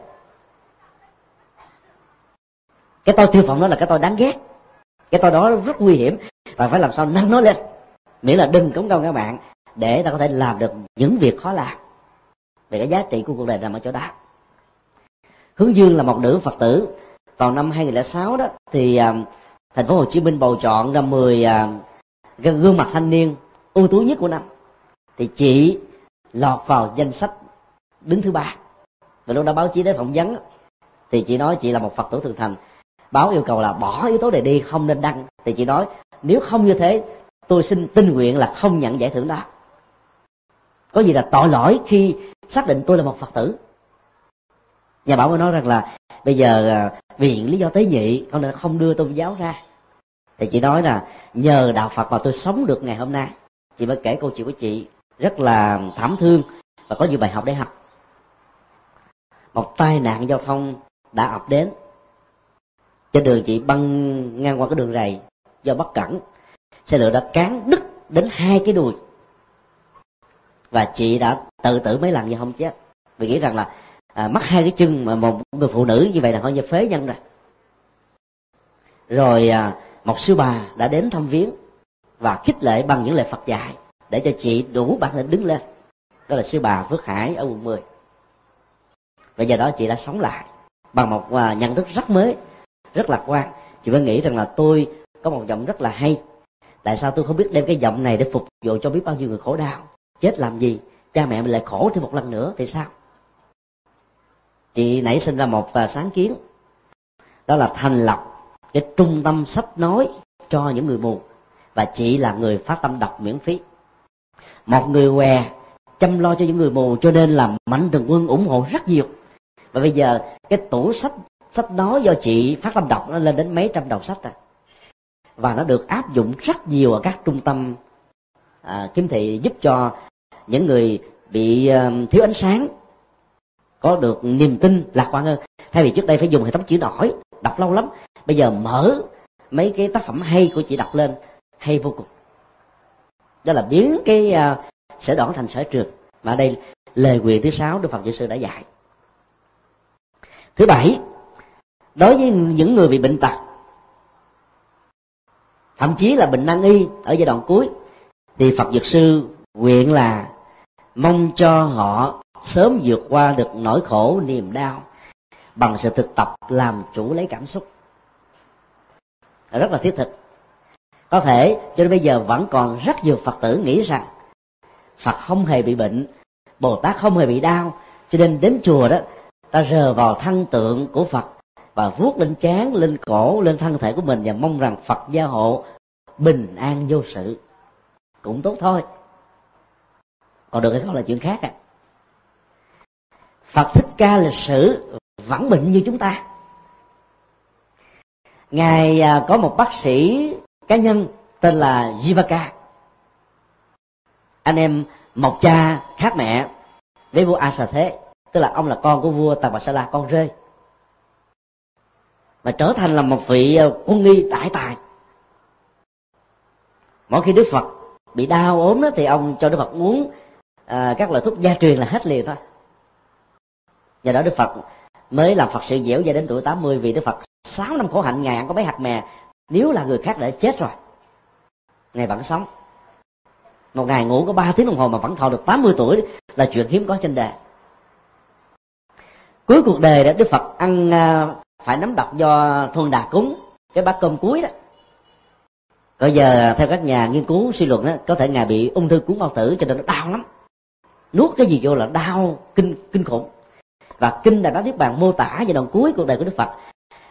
S1: Cái tôi tiêu vọng đó là cái tôi đáng ghét. Cái tôi đó rất nguy hiểm, và phải làm sao nâng nó lên miễn là đừng cống công các bạn để ta có thể làm được những việc khó làm. Về cái giá trị của cuộc đời nằm ở chỗ đó. Hướng dương là một nữ phật tử. Vào năm 2006 đó thì uh, thành phố Hồ Chí Minh bầu chọn ra 10 uh, à, gương mặt thanh niên ưu tú nhất của năm. Thì chị lọt vào danh sách đứng thứ ba. Và lúc đó báo chí đến phỏng vấn thì chị nói chị là một phật tử thường thành. Báo yêu cầu là bỏ yếu tố này đi không nên đăng. Thì chị nói nếu không như thế tôi xin tình nguyện là không nhận giải thưởng đó. Có gì là tội lỗi khi xác định tôi là một phật tử? Nhà bảo mới nói rằng là, bây giờ vì viện lý do tế nhị, con nên không đưa tôn giáo ra. Thì chị nói là, nhờ đạo phật mà tôi sống được ngày hôm nay. Chị mới kể câu chuyện của chị, rất là thảm thương và có nhiều bài học để học. Một tai nạn giao thông đã ập đến. Trên đường chị băng ngang qua cái đường rầy do bất cẩn xe lửa đã cán đứt đến hai cái đùi. Và chị đã tự tử mấy lần nhưng không chết vì nghĩ rằng là à, mất hai cái chân mà một người phụ nữ như vậy là coi như phế nhân rồi. Rồi à, một sư bà đã đến thăm viếng và khích lệ bằng những lời Phật dạy để cho chị đủ bản lĩnh đứng lên. Đó là sư bà Phước Hải ở quận 10 và giờ đó chị đã sống lại bằng một à, nhận thức rất mới rất lạc quan. Chị mới nghĩ rằng là tôi có một giọng rất là hay tại sao tôi không biết đem cái giọng này để phục vụ cho biết bao nhiêu người khổ đau? Chết làm gì? Cha mẹ mình lại khổ thêm một lần nữa, thì sao? Chị nảy sinh ra một à, sáng kiến. Đó là thành lập cái trung tâm sách nói cho những người mù và chị là người phát tâm đọc miễn phí. Một người què chăm lo cho những người mù cho nên là mạnh thường quân ủng hộ rất nhiều. Và bây giờ cái tủ sách sách nói do chị phát tâm đọc nó lên đến mấy trăm đầu sách rồi và nó được áp dụng rất nhiều ở các trung tâm à, kiếm thị giúp cho những người bị uh, thiếu ánh sáng có được niềm tin lạc quan hơn. Thay vì trước đây phải dùng hệ thống chữ nổi đọc lâu lắm bây giờ mở mấy cái tác phẩm hay của chị đọc lên hay vô cùng. Đó là biến cái ờ, uh, sở đoản thành sở trường mà đây lời quyền thứ sáu đức phật giáo sư đã dạy. Thứ bảy đối với những người bị bệnh tật thậm chí là bệnh nan y ở giai đoạn cuối. Thì phật dược sư nguyện là mong cho họ sớm vượt qua được nỗi khổ, niềm đau bằng sự thực tập làm chủ lấy cảm xúc. Rất là thiết thực. Có thể cho đến bây giờ vẫn còn rất nhiều phật tử nghĩ rằng phật không hề bị bệnh, bồ tát không hề bị đau, cho nên đến chùa đó, ta rờ vào thân tượng của phật và vuốt lên chán lên cổ, lên thân thể của mình và mong rằng phật gia hộ bình an vô sự. Cũng tốt thôi. Còn được hay không là chuyện khác à phật thích ca lịch sử vẫn bệnh như chúng ta. Ngài à, có một bác sĩ cá nhân tên là Jivaka. Anh em một cha khác mẹ với vua Asa thế tức là ông là con của vua Tà Bà Sa La con rơi mà trở thành là một vị ờ, quân nghi đại tài. Mỗi khi Đức Phật bị đau ốm đó thì ông cho Đức Phật uống à, các loại thuốc gia truyền là hết liền thôi. Do đó Đức Phật mới làm Phật sự dẻo dai đến tuổi 80 vì Đức Phật 6 năm khổ hạnh ngày ăn có mấy hạt mè. Nếu là người khác đã chết rồi ngày vẫn sống. Một ngày ngủ có 3 tiếng đồng hồ mà vẫn thọ được 80 tuổi là chuyện hiếm có trên đời. Cuối cuộc đời đó Đức Phật ăn à, phải nắm đọc do thuần đà cúng cái bát cơm cuối đó. Bây giờ theo các nhà nghiên cứu suy luận đó có thể ngài bị ung thư cuốn bao tử cho nên nó đau lắm. Nuốt cái gì vô là đau kinh kinh khủng. Và kinh là đó tiếp bàn mô tả giai đoạn cuối cuộc đời của đức phật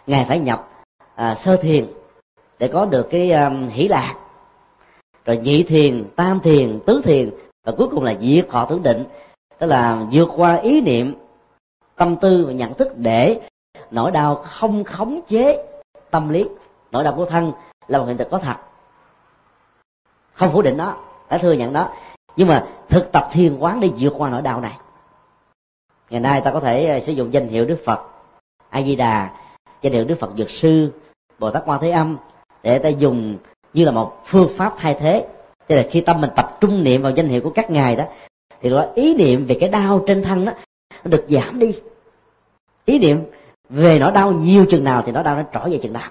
S1: ngài phải nhập à, sơ thiền để có được cái um, hỷ lạc. Rồi nhị thiền tam thiền tứ thiền và cuối cùng là diệt thọ tưởng định tức là vượt qua ý niệm tâm tư và nhận thức để nỗi đau không khống chế tâm lý. Nỗi đau của thân là một hiện thực có thật. Không phủ định nó, đã thừa nhận đó nhưng mà thực tập thiền quán để vượt qua nỗi đau này. Ngày nay ta có thể à, sử dụng danh hiệu đức phật. A di đà danh hiệu đức phật dược sư, bồ tát quan thế âm, để ta dùng như là một phương pháp thay thế. Tức là khi tâm mình tập trung niệm vào danh hiệu của các ngài đó, thì đó ý niệm về cái đau trên thân đó, nó được giảm đi. Ý niệm về nỗi đau nhiều chừng nào thì nỗi đau nó trỗi về chừng nào.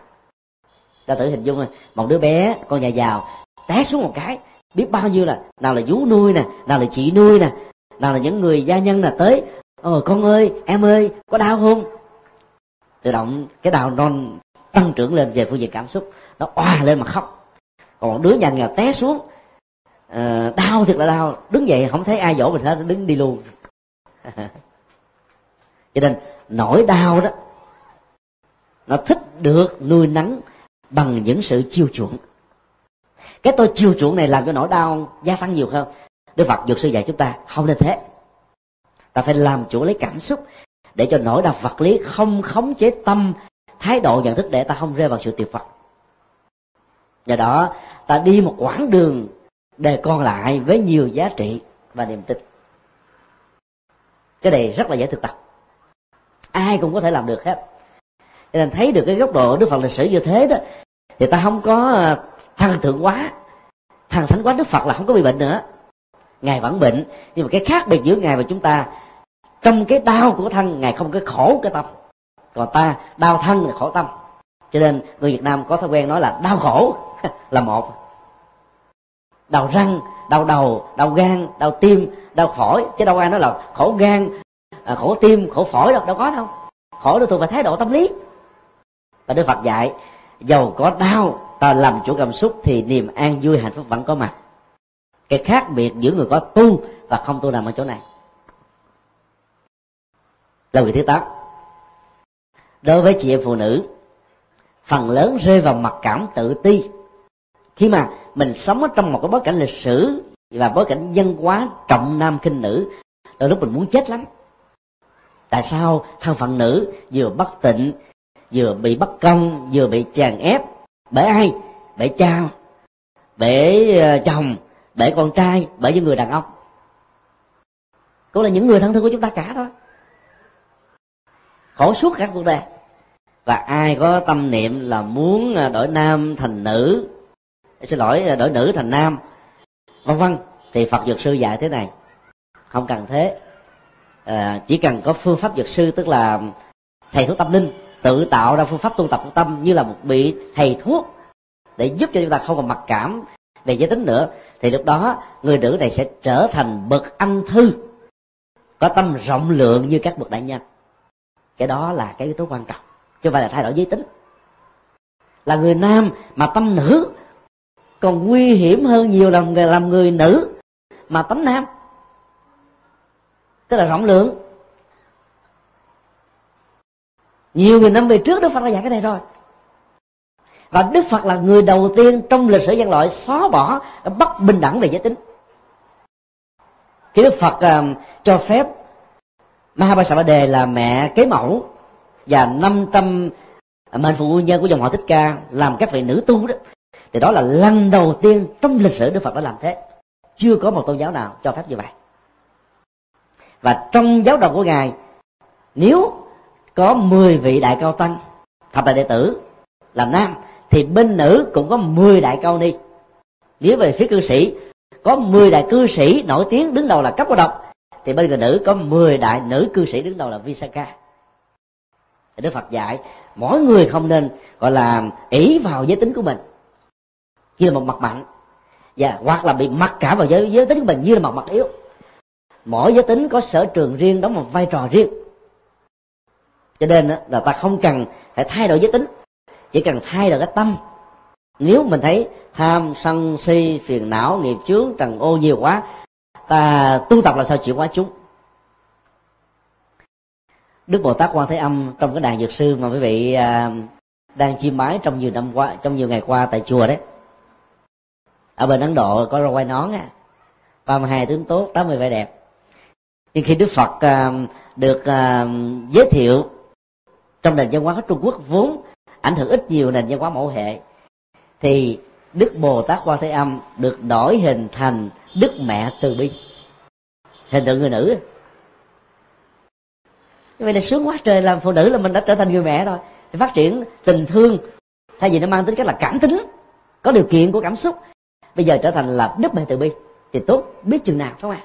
S1: Ta thử hình dung một đứa bé con nhà giàu té xuống một cái biết bao nhiêu là nào là vú nuôi nè nào là chị nuôi nè nào là những người gia nhân là tới ờ con ơi em ơi có đau không? Tự động cái đau non tăng trưởng lên về phương diện cảm xúc nó oà lên mà khóc. Còn một đứa nhà nghèo té xuống uh, đau thật là đau đứng dậy không thấy ai dỗ mình hết đứng đi luôn. [LAUGHS] cho nên nỗi đau đó, nó thích được nuôi nắng bằng những sự chiêu chuộng. Cái tôi chiêu chuộng này làm cho nỗi đau gia tăng nhiều hơn. Đức phật dược sư dạy chúng ta, không nên thế. Ta phải làm chủ lấy cảm xúc để cho nỗi đau vật lý không khống chế tâm, thái độ, nhận thức để ta không rơi vào sự tuyệt vọng do đó, ta đi một quãng đường để còn lại với nhiều giá trị và niềm tin. Cái này rất là dễ thực tập ai cũng có thể làm được hết. Cho nên thấy được cái góc độ đức phật lịch sử như thế đó thì ta không có à, thần thượng quá. Thần thánh quá đức phật là không có bị bệnh nữa. Ngài vẫn bệnh, nhưng mà cái khác biệt giữa ngài và chúng ta, trong cái đau của thân, ngài không có khổ cái tâm. Còn ta, đau thân là khổ tâm. Cho nên người việt nam có thói quen nói là đau khổ [LAUGHS] là một. Đau răng, đau đầu, đau gan, đau tim, đau phổi. Chứ đâu ai nói là khổ gan à, khổ tim khổ phổi đâu đâu có đâu. Khổ nó thuộc về thái độ tâm lý. Và đức phật dạy dầu có đau ta làm chủ cảm xúc thì niềm an vui hạnh phúc vẫn có mặt. Cái khác biệt giữa người có tu và không tu nằm ở chỗ này. Lời thứ tám. Đối với chị em phụ nữ phần lớn rơi vào mặc cảm tự ti. Khi mà mình sống ở trong một cái bối cảnh lịch sử và bối cảnh dân hóa trọng nam khinh nữ đôi lúc mình muốn chết lắm tại sao thân phận nữ vừa bất tịnh, vừa bị bất công, vừa bị chèn ép? Bởi ai? Bởi cha bởi ờ, chồng bởi con trai bởi những người đàn ông. Cũng là những người thân thương của chúng ta cả thôi. Khổ suốt cả cuộc đời. Và ai có tâm niệm là muốn ờ, đổi nam thành nữ? Ờ, xin lỗi đổi nữ thành nam. Vân vân, thì phật dược sư dạy thế này. Không cần thế à, chỉ cần có phương pháp dược sư tức là thầy thuốc tâm linh tự tạo ra phương pháp tu tập của tâm như là một vị thầy thuốc để giúp cho chúng ta không còn mặc cảm về giới tính nữa thì lúc đó người nữ này sẽ trở thành bậc anh thư có tâm rộng lượng như các bậc đại nhân. Cái đó là cái yếu tố quan trọng chứ không phải là thay đổi giới tính. Là người nam mà tâm nữ còn nguy hiểm hơn nhiều là người làm người nữ mà tánh nam tức là rộng lượng. Nhiều người năm về trước đức phật đã dạy cái này rồi. Và đức phật là người đầu tiên trong lịch sử nhân loại xóa bỏ bất bình đẳng về giới tính. Khi đức phật uh, cho phép Mahabharata là mẹ kế mẫu và 500 à, mệnh phụ nhân của dòng họ thích ca làm các vị nữ tu đó thì đó là lần đầu tiên trong lịch sử đức phật đã làm thế. Chưa có một tôn giáo nào cho phép như vậy và trong giáo đoàn của ngài nếu có 10 vị đại cao tăng thập đại đệ tử là nam thì bên nữ cũng có 10 đại cao ni. Nếu về phía cư sĩ có 10 đại cư sĩ nổi tiếng đứng đầu là cấp cô độc thì bên người nữ có 10 đại nữ cư sĩ đứng đầu là Visaka thì Đức Phật dạy mỗi người không nên gọi là ỷ vào giới tính của mình. Như là một mặt mạnh và hoặc là bị mặc cả vào giới, giới tính của mình như là một mặt yếu mỗi giới tính có sở trường riêng đóng một vai trò riêng. Cho nên là ta không cần phải thay đổi giới tính chỉ cần thay đổi cái tâm. Nếu mình thấy tham sân si phiền não nghiệp chướng trần ô nhiều quá ta tu tập làm sao chịu quá chúng? Đức bồ tát quan thế âm trong cái đàn dược sư mà quý vị à, đang chiêm bái trong nhiều năm qua trong nhiều ngày qua tại chùa đấy. Ở bên ấn độ có rau quai nón á ba mươi hai tướng tốt tám mươi vẻ đẹp nhưng khi đức phật à, được à, giới thiệu trong nền văn hóa của trung quốc vốn ảnh hưởng ít nhiều nền văn hóa mẫu hệ, thì đức bồ tát quan thế âm được đổi hình thành đức mẹ từ bi. Hình tượng người nữ. Vậy là sướng quá trời, làm phụ nữ là mình đã trở thành người mẹ rồi. Thì phát triển tình thương, thay vì nó mang tính cách là cảm tính, có điều kiện của cảm xúc, bây giờ trở thành là đức mẹ từ bi, thì tốt, biết chừng nào, phải không ạ?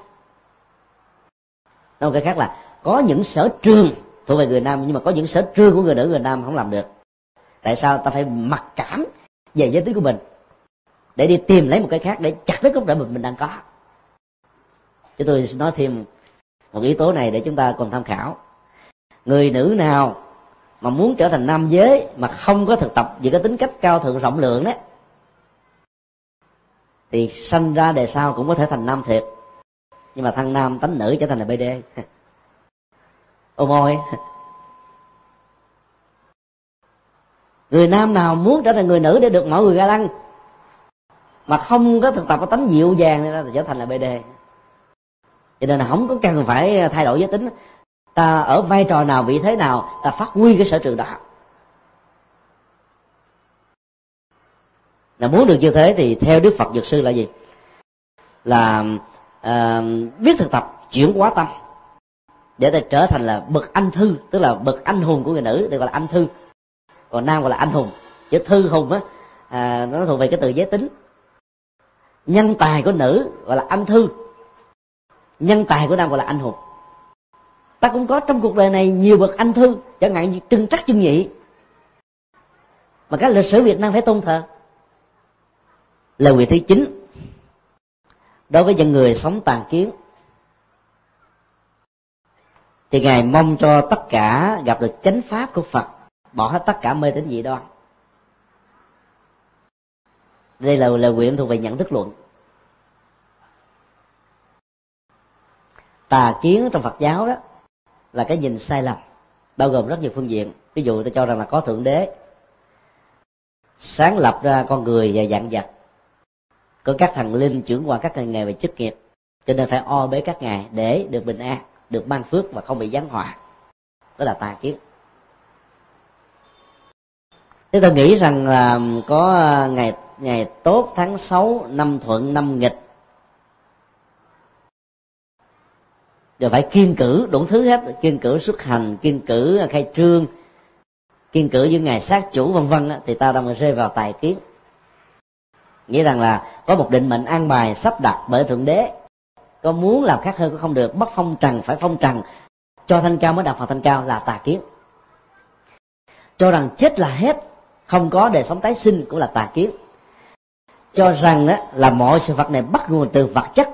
S1: Nói cái khác là, có những sở trường thuộc về người nam, nhưng mà có những sở trường của người nữ, người nam không làm được. Tại sao ta phải mặc cảm về giới tính của mình? Để đi tìm lấy một cái khác để chặt đứt gốc rễ mình mình đang có. Chúng tôi nói thêm một yếu tố này để chúng ta còn tham khảo. Người nữ nào mà muốn trở thành nam giới mà không có thực tập về cái tính cách cao thượng rộng lượng đấy thì sanh ra đề sau cũng có thể thành nam thiệt nhưng mà thằng nam tánh nữ trở thành là bd ô ôi người nam nào muốn trở thành người nữ để được mọi người ga lăng? Mà không có thực tập có tánh dịu dàng nên thì trở thành là bd cho nên là không có cần phải thay đổi giới tính. Ta ở vai trò nào, vị thế nào, ta phát huy cái sở trường đó. Là muốn được như thế thì theo đức phật dược sư là gì? Là à, biết thực tập chuyển hóa tâm. Để ta trở thành là bậc anh thư tức là bậc anh hùng của người nữ được gọi là anh thư. Còn nam gọi là anh hùng. Chữ thư hùng á à, nó thuộc về cái từ giới tính. Nhân tài của nữ gọi là anh thư. Nhân tài của nam gọi là anh hùng. Ta cũng có trong cuộc đời này nhiều bậc anh thư chẳng hạn như trưng trắc trưng nhị. Mà các lịch sử việt nam phải tôn thờ. Lời nguyện thứ chín đối với những người sống tàn kiến, thì ngài mong cho tất cả gặp được chánh pháp của phật, bỏ hết tất cả mê tín dị đoan. Đây là lời nguyện thuộc về nhận thức luận. Tà kiến trong phật giáo đó là cái nhìn sai lầm, bao gồm rất nhiều phương diện. Ví dụ tôi cho rằng là có thượng đế sáng lập ra con người và dạng vật có các thần linh trưởng qua các ngành nghề về chức nghiệp, cho nên phải o bế các ngài để được bình an, được ban phước và không bị giáng họa. Đó là tà kiến. Thế tôi nghĩ rằng là có à, ngày ngày tốt tháng 6 năm thuận, năm nghịch. Đều phải kiên cử, đủ thứ hết. Kiên cử xuất hành, kiên cử khai trương, kiên cử những ngày sát chủ, vân vân thì ta đang rơi vào tài kiến nghĩa rằng là có một định mệnh an bài sắp đặt bởi thượng đế. Có muốn làm khác hơn cũng không được bắt phong trần phải phong trần. Cho thanh cao mới đạt phật thanh cao là tà kiến. Cho rằng chết là hết, không có đời sống tái sinh cũng là tà kiến. Cho rằng đó là mọi sự vật này bắt nguồn từ vật chất,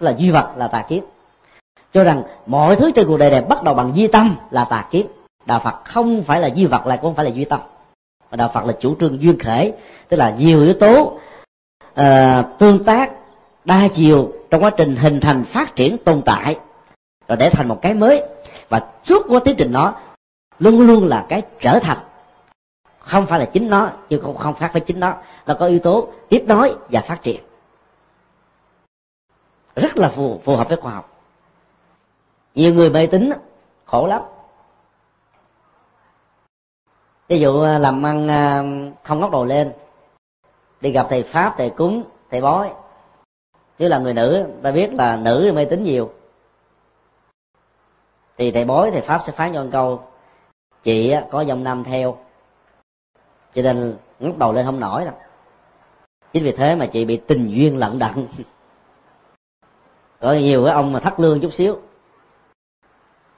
S1: là duy vật là tà kiến. Cho rằng mọi thứ trên cuộc đời này bắt đầu bằng duy tâm là tà kiến. Đạo phật không phải là duy vật lại cũng không phải là duy tâm và đạo phật là chủ trương duyên khởi tức là nhiều yếu tố uh, tương tác đa chiều trong quá trình hình thành phát triển tồn tại rồi để thành một cái mới. Và suốt quá tiến trình đó luôn luôn là cái trở thành. Không phải là chính nó chứ không không khác với chính nó. Nó có yếu tố tiếp nối và phát triển. Rất là phù, phù hợp với khoa học. Nhiều người mê tín khổ lắm ví dụ à, làm ăn à, không ngóc đầu lên, đi gặp thầy pháp, thầy cúng, thầy bói. Nếu là người nữ, ta biết là nữ mê tín nhiều. Thì thầy bói, thầy pháp sẽ phán cho một câu, chị có dòng nam theo. Cho nên ngóc đầu lên không nổi đâu. Chính vì thế mà chị bị tình duyên lận đận có nhiều cái ông mà thắt lương chút xíu.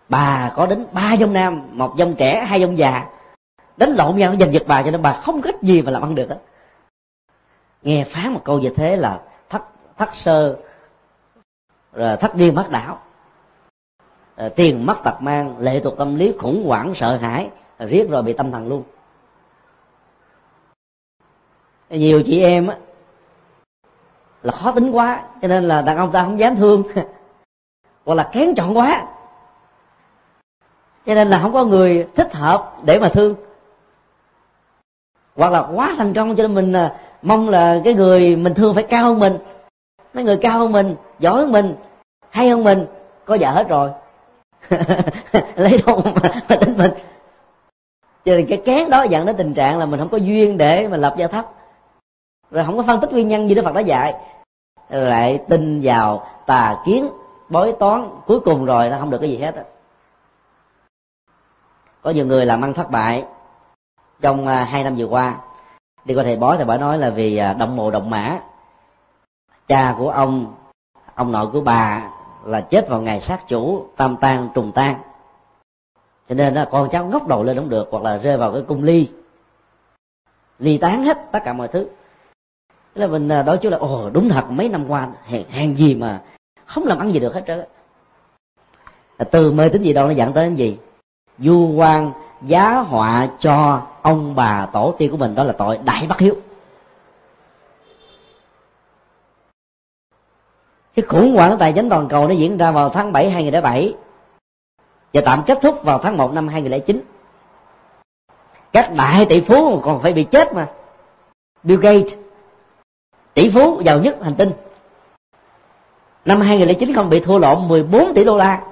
S1: Bà có đến ba dông nam, một dông trẻ, hai dông già đánh lộn nhau, giành giật bà cho nên bà không cách gì mà làm ăn được đó nghe phán một câu như thế là thất thất sơ, rồi thất điên mất đảo. Rồi tiền mất tật mang, lệ thuộc tâm lý khủng hoảng, sợ hãi riết rồi bị tâm thần luôn. Nhiều chị em á, là khó tính quá, cho nên là đàn ông ta không dám thương, [LAUGHS] hoặc là kén chọn quá. Cho nên là không có người thích hợp để mà thương hoặc là quá thành công cho nên mình à, mong là cái người mình thương phải cao hơn mình. Mấy người cao hơn mình giỏi hơn mình hay hơn mình có vợ hết rồi. [LAUGHS] Lấy đâu mà, mà mình. Cho nên cái kén đó dẫn đến tình trạng là mình không có duyên để mà lập gia thấp rồi không có phân tích nguyên nhân gì đó phật đã dạy. Lại tin vào tà kiến bói toán cuối cùng rồi nó không được cái gì hết á. Có nhiều người làm ăn thất bại trong à, hai năm vừa qua. Đi qua thầy bói thầy bói nói là vì à, động mộ động mã. Cha của ông ông nội của bà là chết vào ngày sát chủ tam tang trùng tang. Cho nên là con cháu ngóc đầu lên không được hoặc là rơi vào cái cung ly. Ly tán hết tất cả mọi thứ. Thế là mình à, đối chú là ồ đúng thật mấy năm qua hàng, hàng gì mà không làm ăn gì được hết trơn từ mê tính gì đâu nó dẫn tới cái gì? Du quan giá họa cho ông bà tổ tiên của mình đó là tội đại bất hiếu. Cái khủng hoảng tài chính toàn cầu nó diễn ra vào tháng 7 2007 và tạm kết thúc vào tháng 1 năm 2009 các đại tỷ phú còn phải bị chết mà. Bill Gates, tỷ phú giàu nhất hành tinh, năm 2009 không bị thua lỗ 14 tỷ đô la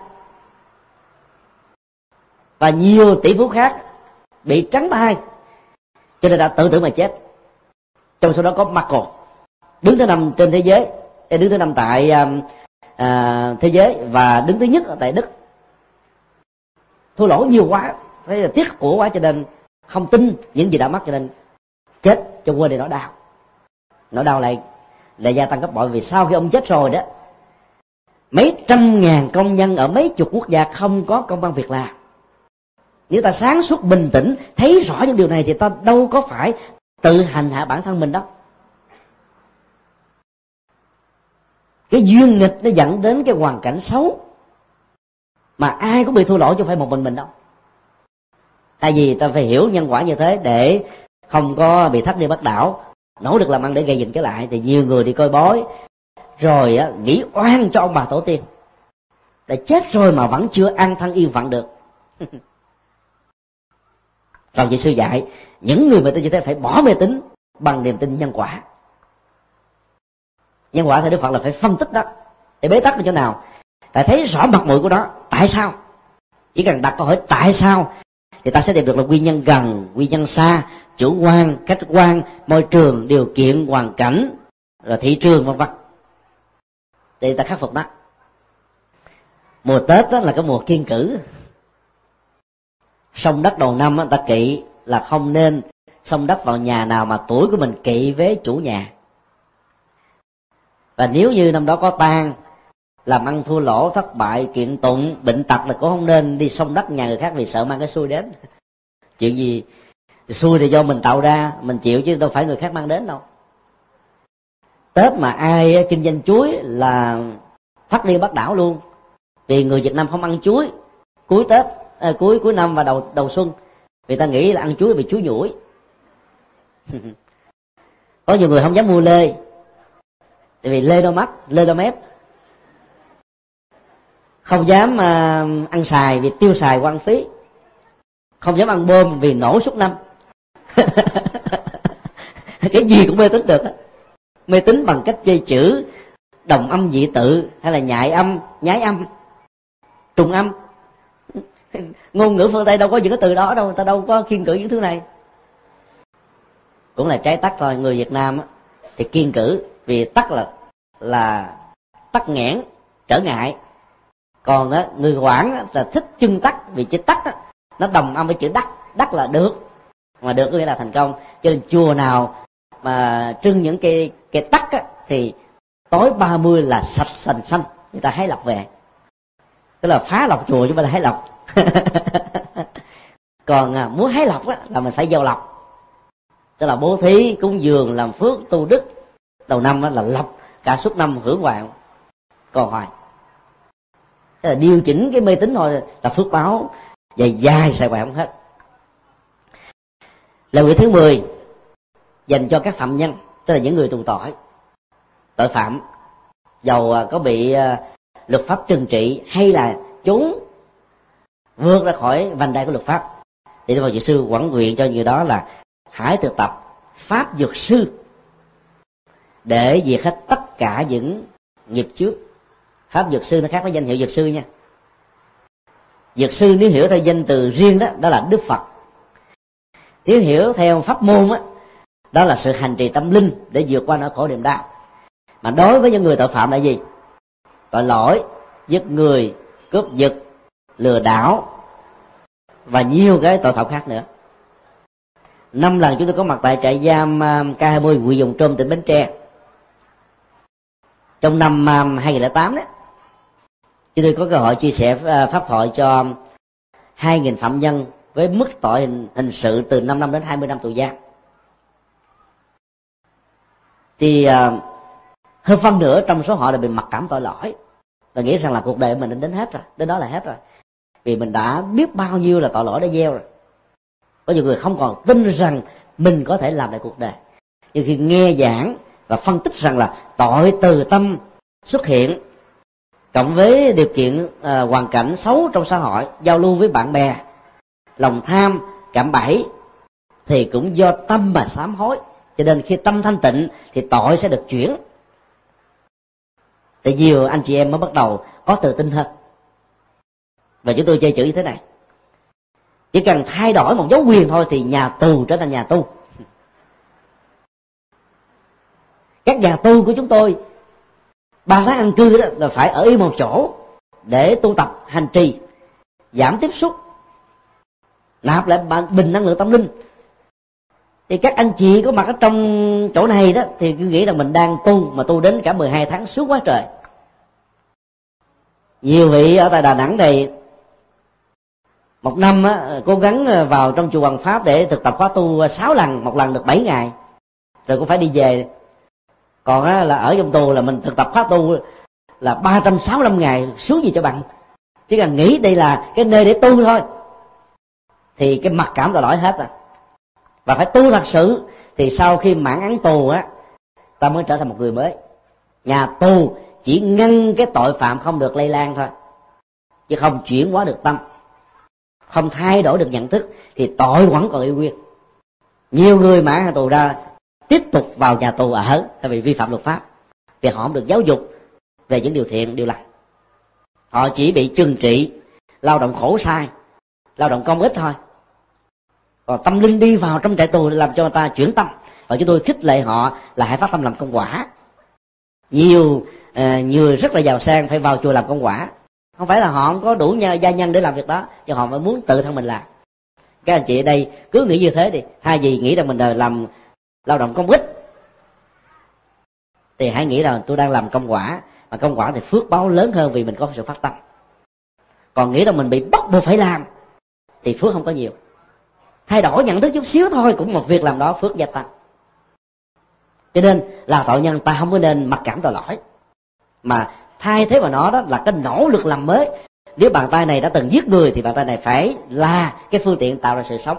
S1: và nhiều tỷ phú khác bị trắng tay cho nên đã tự tử mà chết. Trong số đó có Marco đứng thứ năm trên thế giới eh, đứng thứ năm tại uh, thế giới và đứng thứ nhất ở tại Đức. Thua lỗ nhiều quá thấy là tiếc của quá cho nên không tin những gì đã mắc cho nên chết cho quên đi nỗi đau. Nỗi đau lại lại gia tăng gấp bội vì sau khi ông chết rồi đó mấy trăm ngàn công nhân ở mấy chục quốc gia không có công an việc làm nếu ta sáng suốt bình tĩnh thấy rõ những điều này thì ta đâu có phải tự hành hạ bản thân mình đâu. Cái duyên nghịch nó dẫn đến cái hoàn cảnh xấu mà ai cũng bị thua lỗ chứ không phải một mình mình đâu. Tại vì ta phải hiểu nhân quả như thế để không có bị thất đi bắt đảo nỗ lực làm ăn để gây dựng trở lại thì nhiều người đi coi bói. Rồi á, nghĩ oan cho ông bà tổ tiên. Đã chết rồi mà vẫn chưa an thân yên phận được. [LAUGHS] Còn vị sư dạy, những người mê tín như thế phải bỏ mê tín bằng niềm tin nhân quả. Nhân quả thì đức phật là phải phân tích đó. Để bế tắc ở chỗ nào? Phải thấy rõ mặt mũi của đó tại sao? Chỉ cần đặt câu hỏi tại sao thì ta sẽ tìm được là nguyên nhân gần, nguyên nhân xa, chủ quan, khách quan, môi trường, điều kiện, hoàn cảnh, rồi thị trường, vân vân. Để ta khắc phục đó. Mùa tết đó là cái mùa kiên cử sông đất đầu năm ta kỵ là không nên sông đất vào nhà nào mà tuổi của mình kỵ với chủ nhà. Và nếu như năm đó có tan làm ăn thua lỗ, thất bại, kiện tụng, bệnh tật là cũng không nên đi sông đất nhà người khác vì sợ mang cái xui đến. [LAUGHS] Chuyện gì xui thì do mình tạo ra, mình chịu chứ đâu phải người khác mang đến đâu. Tết mà ai kinh doanh chuối là phát liên bắt đảo luôn. Vì người việt nam không ăn chuối, cuối tết à, cuối cuối năm và đầu đầu xuân. Vì ta nghĩ là ăn chuối bị chuối nhủi. [LAUGHS] Có nhiều người không dám mua lê. Tại vì lê đôi mắt lê đôi mép. Không dám à, ăn xài vì tiêu xài quan phí. Không dám ăn bơm vì nổ suốt năm. [LAUGHS] Cái gì cũng mê tín được mê tín bằng cách chơi chữ đồng âm dị tự hay là nhại âm nhái âm trùng âm. [LAUGHS] ngôn ngữ phương tây đâu có những cái từ đó đâu người ta đâu có kiên cử những thứ này. Cũng là trái tắc thôi người việt nam thì kiên cử vì tắc là là tắc nghẽn trở ngại. Còn á, người quảng là thích chân tắc vì chữ tắc á, nó đồng âm với chữ đắc. Đắc là được mà được có nghĩa là thành công. Cho nên chùa nào mà trưng những cái cái tắc á, thì tối 30 là sạch sành xanh. Người ta hái lọc về. Tức là phá lọc chùa chứ ta phải hái lọc. [LAUGHS] còn à, muốn hái lọc á, là mình phải gieo lọc tức là bố thí cúng dường làm phước tu đức. Đầu năm á, là lọc cả suốt năm hưởng hoạn còn hoài. Tức là điều chỉnh cái mê tín thôi là phước báo. Và dài xài hoài không hết. Là nguyện thứ 10 dành cho các phạm nhân tức là những người tù tội. Tội phạm. Dầu à, có bị à, luật pháp trừng trị hay là chúng vượt ra khỏi vành đai của luật pháp. Thì Đức Phật Dược sư quản nguyện cho người đó là hãy thực tập pháp dược sư để diệt hết tất cả những nghiệp trước pháp dược sư nó khác với danh hiệu dược sư nha. Dược sư nếu hiểu theo danh từ riêng đó đó là đức phật. Nếu hiểu theo pháp môn đó, đó là sự hành trì tâm linh để vượt qua nỗi khổ niềm đau. Mà đối với những người tội phạm là gì? Tội lỗi giết người cướp giật lừa đảo và nhiều cái tội phạm khác nữa. Năm lần chúng tôi có mặt tại trại giam um, K20 huyện Dòng Trôm tỉnh Bến Tre. Trong năm um, 2008 đó chúng tôi có cơ hội chia sẻ uh, pháp thoại cho 2.000 phạm nhân với mức tội hình, hình sự từ 5 năm đến 20 năm tù giam. Thì uh, hơn phân nửa trong số họ là bị mặc cảm tội lỗi và nghĩ rằng là cuộc đời mình đã đến hết rồi đến đó là hết rồi vì mình đã biết bao nhiêu là tội lỗi đã gieo rồi. Có nhiều người không còn tin rằng mình có thể làm lại cuộc đời. Nhưng khi nghe giảng và phân tích rằng là tội từ tâm xuất hiện cộng với điều kiện uh, hoàn cảnh xấu trong xã hội giao lưu với bạn bè lòng tham cảm bẫy thì cũng do tâm mà sám hối. Cho nên khi tâm thanh tịnh thì tội sẽ được chuyển. Thì nhiều anh chị em mới bắt đầu có tự tin hơn và chúng tôi chơi chữ như thế này. Chỉ cần thay đổi một dấu quyền thôi thì nhà tù trở thành nhà tu các nhà tu của chúng tôi, ba tháng ăn cư đó là phải ở yên một chỗ để tu tập hành trì, giảm tiếp xúc, nạp lại bình năng lượng tâm linh. Thì các anh chị có mặt ở trong chỗ này đó thì cứ nghĩ là mình đang tu mà tu đến cả 12 tháng suốt quá trời. Nhiều vị ở tại đà nẵng này một năm á, cố gắng ờ, vào trong chùa Hoàng Pháp để thực tập khóa tu ờ, 6 lần một lần được 7 ngày. Rồi cũng phải đi về. Còn á, là ở trong tù là mình thực tập khóa tu là 365 ngày xuống gì cho bạn chỉ cần nghĩ đây là cái nơi để tu thôi thì cái mặc cảm tội lỗi hết à và phải tu thật sự thì sau khi mãn án tù á ta mới trở thành một người mới. Nhà tù chỉ ngăn cái tội phạm không được lây lan thôi chứ không chuyển hóa được tâm không thay đổi được nhận thức thì tội vẫn còn yêu nguyên. Nhiều người mãn hạn tù ra tiếp tục vào nhà tù ở tại vì vi phạm luật pháp. Vì họ không được giáo dục về những điều thiện điều lành. Họ chỉ bị trừng trị lao động khổ sai lao động công ích thôi. Còn tâm linh đi vào trong trại tù làm cho người ta chuyển tâm. Và chúng tôi khích lệ họ là hãy phát tâm làm công quả. Nhiều uh, người rất là giàu sang phải vào chùa làm công quả không phải là họ không có đủ gia nhân để làm việc đó, nhưng họ mới muốn tự thân mình làm. Các anh chị ở đây cứ nghĩ như thế đi hai gì nghĩ rằng mình làm lao động công ích, thì hãy nghĩ rằng tôi đang làm công quả, mà công quả thì phước báo lớn hơn vì mình có sự phát tâm. Còn nghĩ rằng mình bị bắt buộc phải làm, thì phước không có nhiều. Thay đổi nhận thức chút xíu thôi, cũng một việc làm đó phước gia tăng. Cho nên là tội nhân ta không có nên mặc cảm tội lỗi, mà thay thế vào nó đó là cái nỗ lực làm mới. Nếu bàn tay này đã từng giết người thì bàn tay này phải là cái phương tiện tạo ra sự sống.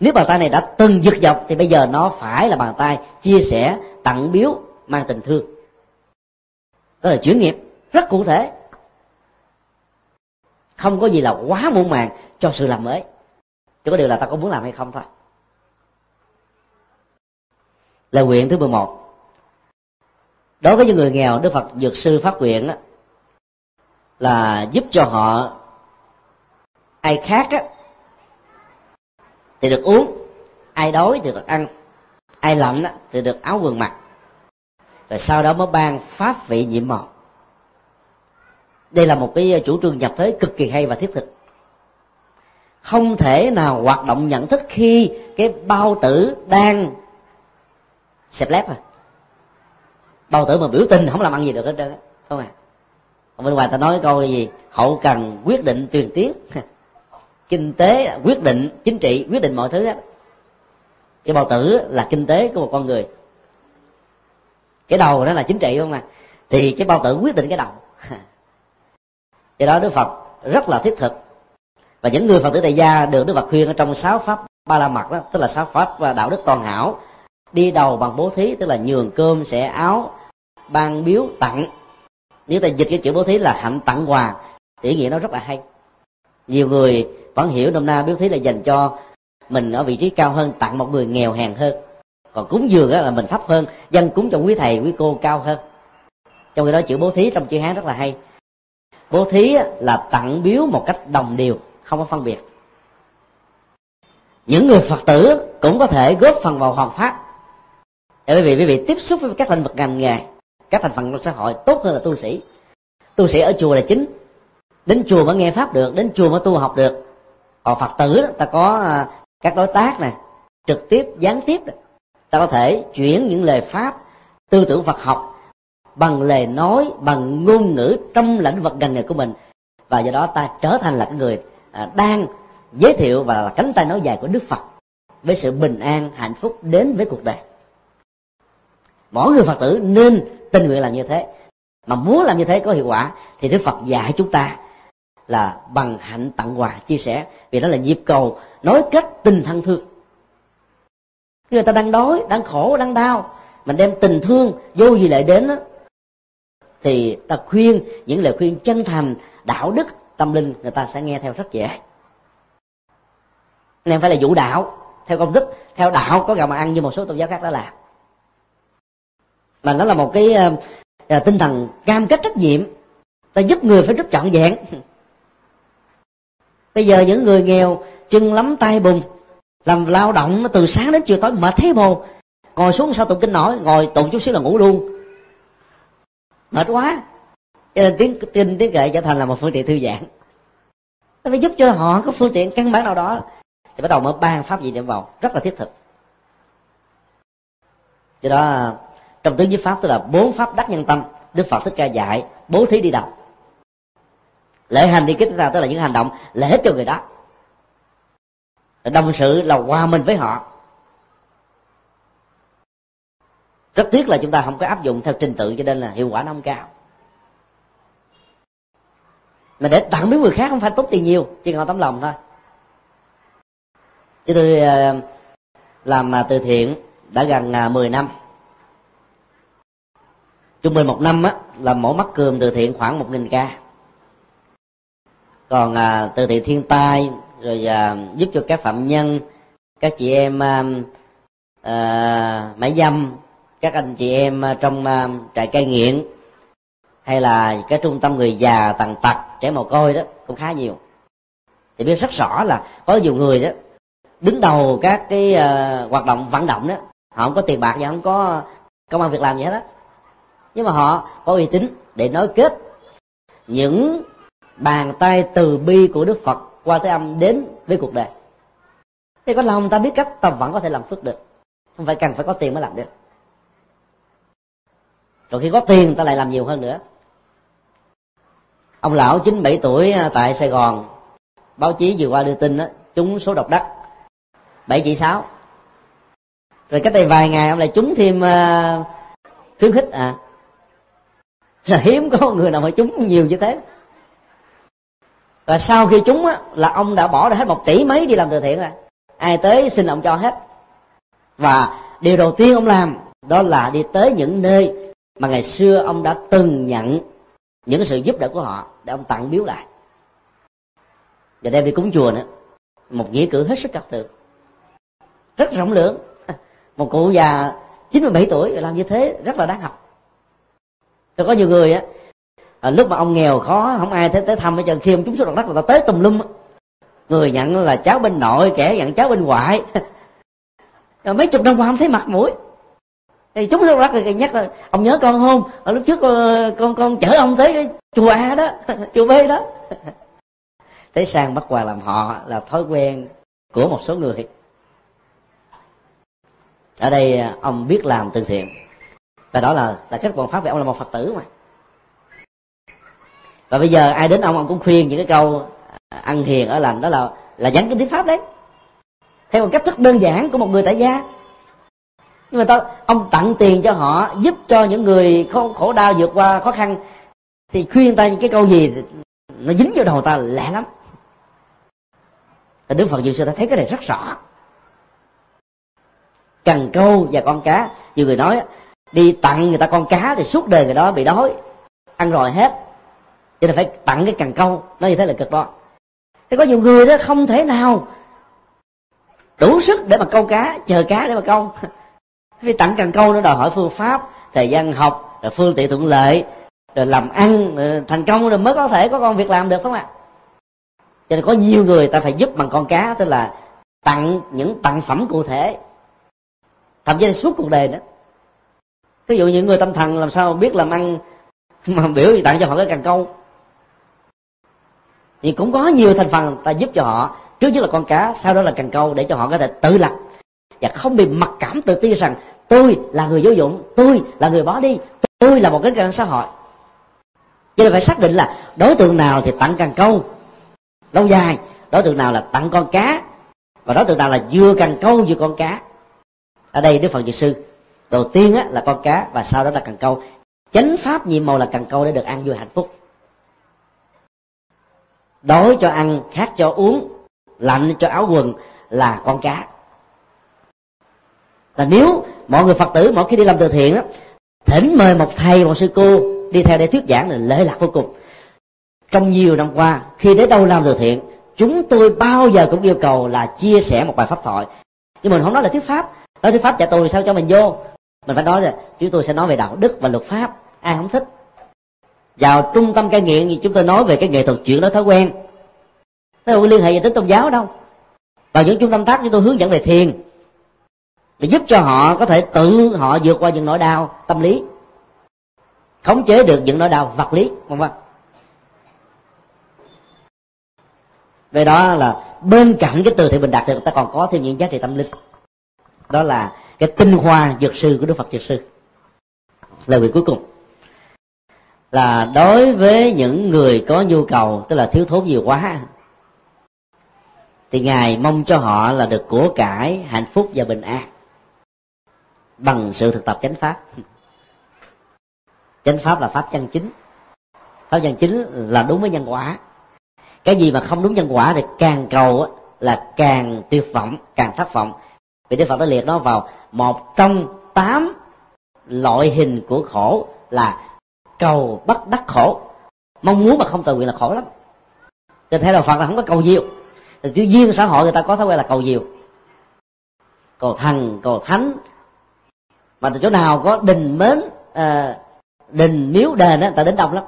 S1: Nếu bàn tay này đã từng giật dọc thì bây giờ nó phải là bàn tay chia sẻ, tặng biếu, mang tình thương. Đó là chuyển nghiệp, rất cụ thể. Không có gì là quá muộn màng cho sự làm mới. Chỉ có điều là ta có muốn làm hay không thôi. Lời nguyện thứ 11 đối với những người nghèo đức phật dược sư phát nguyện là giúp cho họ ai khác á thì được uống ai đói thì được ăn ai lạnh á, thì được áo quần mặc. Rồi sau đó mới ban pháp vị nhiệm màu đây là một cái chủ trương nhập thế cực kỳ hay và thiết thực. Không thể nào hoạt động nhận thức khi cái bao tử đang xẹp lép à bao tử mà biểu tình không làm ăn gì được hết trơn không à? Ở bên ngoài ta nói cái câu là gì? Hậu cần quyết định truyền tiến. [LAUGHS] Kinh tế quyết định chính trị, quyết định mọi thứ hết cái bao tử là kinh tế của một con người. Cái đầu đó là chính trị không à? Thì cái bao tử quyết định cái đầu. [LAUGHS] Do đó đức phật rất là thiết thực. Và những người phật tử tại gia được đức phật khuyên ở trong sáu pháp ba la mật đó tức là sáu pháp và đạo đức toàn hảo, đi đầu bằng bố thí, tức là nhường cơm sẻ áo ban biếu tặng. Nếu ta dịch cái chữ bố thí là hạnh tặng quà, thì ý nghĩa nó rất là hay. Nhiều người vẫn hiểu nôm na biếu thí là dành cho mình ở vị trí cao hơn, tặng một người nghèo hèn hơn. Còn cúng dường là mình thấp hơn, dân cúng cho quý thầy, quý cô cao hơn. Trong khi đó chữ bố thí trong chữ hán rất là hay. Bố thí là tặng biếu một cách đồng đều, không có phân biệt. Những người phật tử cũng có thể góp phần vào hoàn pháp. Để quý vị quý vị tiếp xúc với các lĩnh vực ngành nghề các thành phần trong xã hội tốt hơn là tu sĩ. Tu sĩ ở chùa là chính. Đến chùa mới nghe pháp được đến chùa mới tu học được. Còn phật tử đó, ta có à, các đối tác này trực tiếp gián tiếp ta có thể chuyển những lời pháp tư tưởng phật học bằng lời nói bằng ngôn ngữ trong lĩnh vực ngành nghề của mình. Và do đó ta trở thành là người à, đang giới thiệu và là cánh tay nói dài của đức phật với sự bình an hạnh phúc đến với cuộc đời. Mỗi người phật tử nên tinh nguyện làm như thế. Mà muốn làm như thế có hiệu quả thì đức phật dạy chúng ta là bằng hạnh tặng quà chia sẻ. Vì đó là nhịp cầu nói kết tình thân thương. Người ta đang đói đang khổ đang đau mình đem tình thương vô gì lại đến đó, thì ta khuyên những lời khuyên chân thành đạo đức tâm linh người ta sẽ nghe theo rất dễ. Nên phải là vũ đạo theo công thức theo đạo có gạo mà ăn như một số tôn giáo khác đã làm mà nó là một cái uh, tinh thần cam kết trách nhiệm. Ta giúp người phải rất trọn vẹn. [LAUGHS] Bây giờ những người nghèo chân lắm tay bùn làm lao động từ sáng đến chiều tối mà thế bồ ngồi xuống sau tụng kinh nổi ngồi tụng chút xíu là ngủ luôn. Mệt quá. Cho nên tiếng kinh tiếng kệ trở thành là một phương tiện thư giãn. Nó phải giúp cho họ có phương tiện căn bản nào đó. Thì bắt đầu mở ban pháp gì niệm vào. Rất là thiết thực. Do đó trong tứ nhiếp pháp tức là bốn pháp đắc nhân tâm. Đức phật thích ca dạy bố thí đi đầu. Lễ hành đi kích ta tức là những hành động lễ cho người đó. Đồng sự là hòa mình với họ. Rất tiếc là chúng ta không có áp dụng theo trình tự cho nên là hiệu quả nó không cao. Mà để tặng mấy người khác không phải tốt tiền nhiều, chỉ còn tấm lòng thôi. Chứ tôi ờ, làm à, từ thiện đã gần à, 10 năm trung bình một năm á là mỗi mắt cơm từ thiện khoảng một nghìn ca. Còn à, từ thiện thiên tai rồi à, giúp cho các phạm nhân các chị em à, à, mãi dâm các anh chị em à, trong à, trại cai nghiện hay là cái trung tâm người già tàn tật trẻ mồ côi đó cũng khá nhiều. Thì biết rất rõ là có nhiều người đó đứng đầu các cái uh, hoạt động vận động đó họ không có tiền bạc và không có công an việc làm gì hết đó nhưng mà họ có uy tín để nói kết. Những bàn tay từ bi của đức phật qua thế âm đến với cuộc đời. Thì có lòng ta biết cách ta vẫn có thể làm phước được. Không phải cần phải có tiền mới làm được. Rồi khi có tiền ta lại làm nhiều hơn nữa. Ông lão 97 tuổi à, tại sài gòn báo chí vừa qua đưa tin đó, trúng số độc đắc bảy chỉ sáu. Rồi cách đây vài ngày ông lại trúng thêm uh, khuyến khích à là hiếm có người nào mà trúng nhiều như thế. Và sau khi trúng á, là ông đã bỏ ra hết một tỷ mấy đi làm từ thiện rồi. Ai tới xin ông cho hết. Và điều đầu tiên ông làm đó là đi tới những nơi mà ngày xưa ông đã từng nhận những sự giúp đỡ của họ để ông tặng biếu lại. Và đem đi cúng chùa nữa. Một nghĩa cử hết sức cao thượng. Rất rộng lượng. Một cụ già 97 tuổi làm như thế rất là đáng học tôi có nhiều người á à, lúc mà ông nghèo khó không ai tới tới thăm hết trơn. Khi ông chúng xuống đất là ta tới tùm lum người nhận là cháu bên nội kẻ nhận cháu bên ngoại. [LAUGHS] Mấy chục năm qua không thấy mặt mũi. Thì chúng rất là nhắc là ông nhớ con không? Ở lúc trước con con, con chở ông tới chùa a đó [LAUGHS] chùa b đó. [LAUGHS] Thế sang bắt quà làm họ là thói quen của một số người. Ở đây à, ông biết làm từ thiện và đó là là cách quả pháp vì ông là một phật tử mà. Và bây giờ ai đến ông ông cũng khuyên những cái câu à, ăn hiền ở lành đó là là dẫn kinh thuyết pháp đấy. Theo một cách thức đơn giản của một người tại gia. Nhưng mà ta, ông tặng tiền cho họ giúp cho những người khổ, khổ đau vượt qua khó khăn thì khuyên ta những cái câu gì nó dính vào đầu ta lạ lắm. Đức Phật diệu Sư ta thấy cái này rất rõ. Cần câu và con cá Nhiều người nói đi tặng người ta con cá thì suốt đời người đó bị đói. Ăn rồi hết. Cho nên phải tặng cái cần câu. Nó như thế là cực đó Thế có nhiều người đó không thể nào đủ sức để mà câu cá, chờ cá để mà câu. [LAUGHS] Vì tặng cần câu nó đòi hỏi phương pháp, thời gian học, rồi phương tiện thuận lợi, rồi làm ăn, rồi thành công rồi mới có thể có con việc làm được, phải không ạ? Cho nên có nhiều người ta phải giúp bằng con cá, tức là tặng những tặng phẩm cụ thể. Thậm chí là suốt cuộc đời nữa ví dụ những người tâm thần làm sao biết làm ăn mà biểu gì tặng cho họ cái càng câu. Thì cũng có nhiều thành phần ta giúp cho họ. Trước nhất là con cá, sau đó là càng câu để cho họ có thể tự lập. Và không bị mặc cảm tự ti rằng, tôi là người vô dụng, tôi là người bỏ đi, tôi là một cái răng xã hội. Cho nên phải xác định là đối tượng nào thì tặng càng câu. Lâu dài, đối tượng nào là tặng con cá, và đối tượng nào là vừa càng câu vừa con cá. Ở đây đức phật dược sư đầu tiên á, là con cá và sau đó là cần câu. Chánh pháp nhiệm màu là cần câu để được ăn vui hạnh phúc. Đói cho ăn khát cho uống lạnh cho áo quần là con cá. Là nếu mọi người phật tử mỗi khi đi làm từ thiện á thỉnh mời một thầy một sư cô đi theo để thuyết giảng là lễ lạc vô cùng. Trong nhiều năm qua khi đến đâu làm từ thiện chúng tôi bao giờ cũng yêu cầu là chia sẻ một bài pháp thoại. Nhưng mình không nói là thuyết pháp. Nói thuyết pháp trả tôi sao cho mình vô? Mình phải nói là chúng tôi sẽ nói về đạo đức và luật pháp. Ai không thích? Vào trung tâm cai nghiện thì chúng tôi nói về cái nghệ thuật chuyển đổi thói quen. Nó không liên hệ gì tới tôn giáo đâu. Và những trung tâm tác chúng tôi hướng dẫn về thiền. Để giúp cho họ có thể tự họ vượt qua những nỗi đau tâm lý. Khống chế được những nỗi đau vật lý, vân vân. Về đó là bên cạnh cái từ thiện mình đạt được, ta còn có thêm những giá trị tâm linh. Đó là cái tinh hoa dược sư của đức phật dược sư. Lời nguyện cuối cùng là đối với những người có nhu cầu, tức là thiếu thốn nhiều quá, thì ngài mong cho họ là được của cải, hạnh phúc và bình an bằng sự thực tập chánh pháp. Chánh pháp là pháp chân chính. Pháp chân chính là đúng với nhân quả. Cái gì mà không đúng nhân quả thì càng cầu là càng tiêu vọng, càng thất vọng vì đức phật đã liệt nó vào một trong tám loại hình của khổ là cầu bất đắc khổ. Mong muốn mà không tự nguyện là khổ lắm. Cho theo đạo phật là không có cầu nhiều. Thì tự xã hội người ta có thói quen là cầu nhiều. Cầu thần cầu thánh. Mà từ chỗ nào có đình mến à, đình miếu đền á ta đến đông lắm.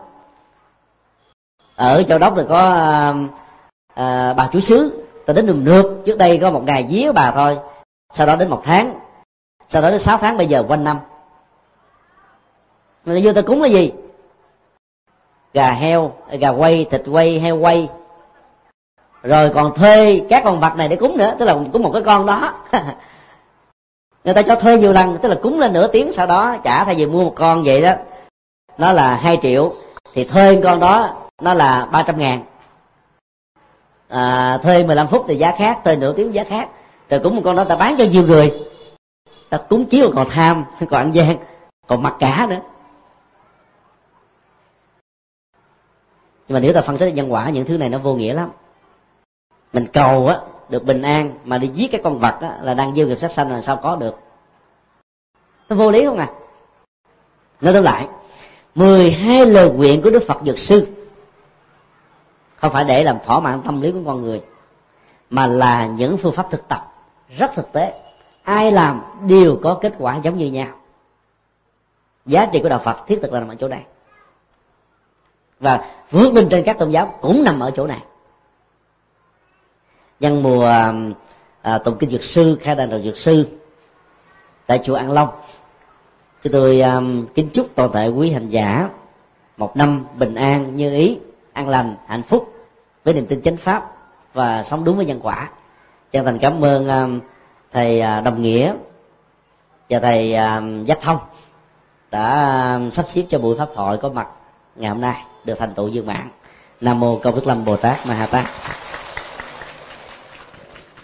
S1: Ở châu đốc thì có à, à, bà chủ xứ ta đến đường nước trước đây có một ngày vía bà thôi sau đó đến một tháng. Sau đó đến sáu tháng bây giờ quanh năm. Mà vô ta cúng là gì? Gà heo gà quay thịt quay heo quay. Rồi còn thuê các con vật này để cúng nữa tức là cúng một cái con đó. [LAUGHS] Người ta cho thuê nhiều lần tức là cúng lên nửa tiếng sau đó trả thay vì mua một con vậy đó nó là hai triệu. Thì thuê con đó nó là ba trăm ngàn. À, thuê 15 phút thì giá khác thuê nửa tiếng giá khác rồi cúng một con đó ta bán cho nhiều người. Ta cúng chiếu còn tham còn ăn gian còn mặc cả nữa. Nhưng mà nếu ta phân tích nhân quả những thứ này nó vô nghĩa lắm. Mình cầu á được bình an mà đi giết cái con vật á, là đang gieo nghiệp sát sanh là sao có được. Nó vô lý không à? Nói tóm lại 12 lời nguyện của Đức Phật Dược Sư không phải để làm thỏa mãn tâm lý của con người mà là những phương pháp thực tập rất thực tế. Ai làm đều có kết quả giống như nhau. Giá trị của đạo Phật thiết thực là nằm ở chỗ này. Và vượt lên trên các tôn giáo cũng nằm ở chỗ này. Nhân mùa um, à, tụng kinh dược sư khai đàn đầu dược sư tại chùa An Long chúng tôi à, kính chúc toàn thể quý hành giả một năm bình an như ý an lành hạnh phúc với niềm tin chánh pháp và sống đúng với nhân quả chân thành cảm ơn um, thầy à, đồng nghĩa và thầy um, giác thông đã um, sắp xếp cho buổi pháp thoại có mặt ngày hôm nay được thành tựu dương mạng nam mô công đức lâm bồ tát ma ha tát.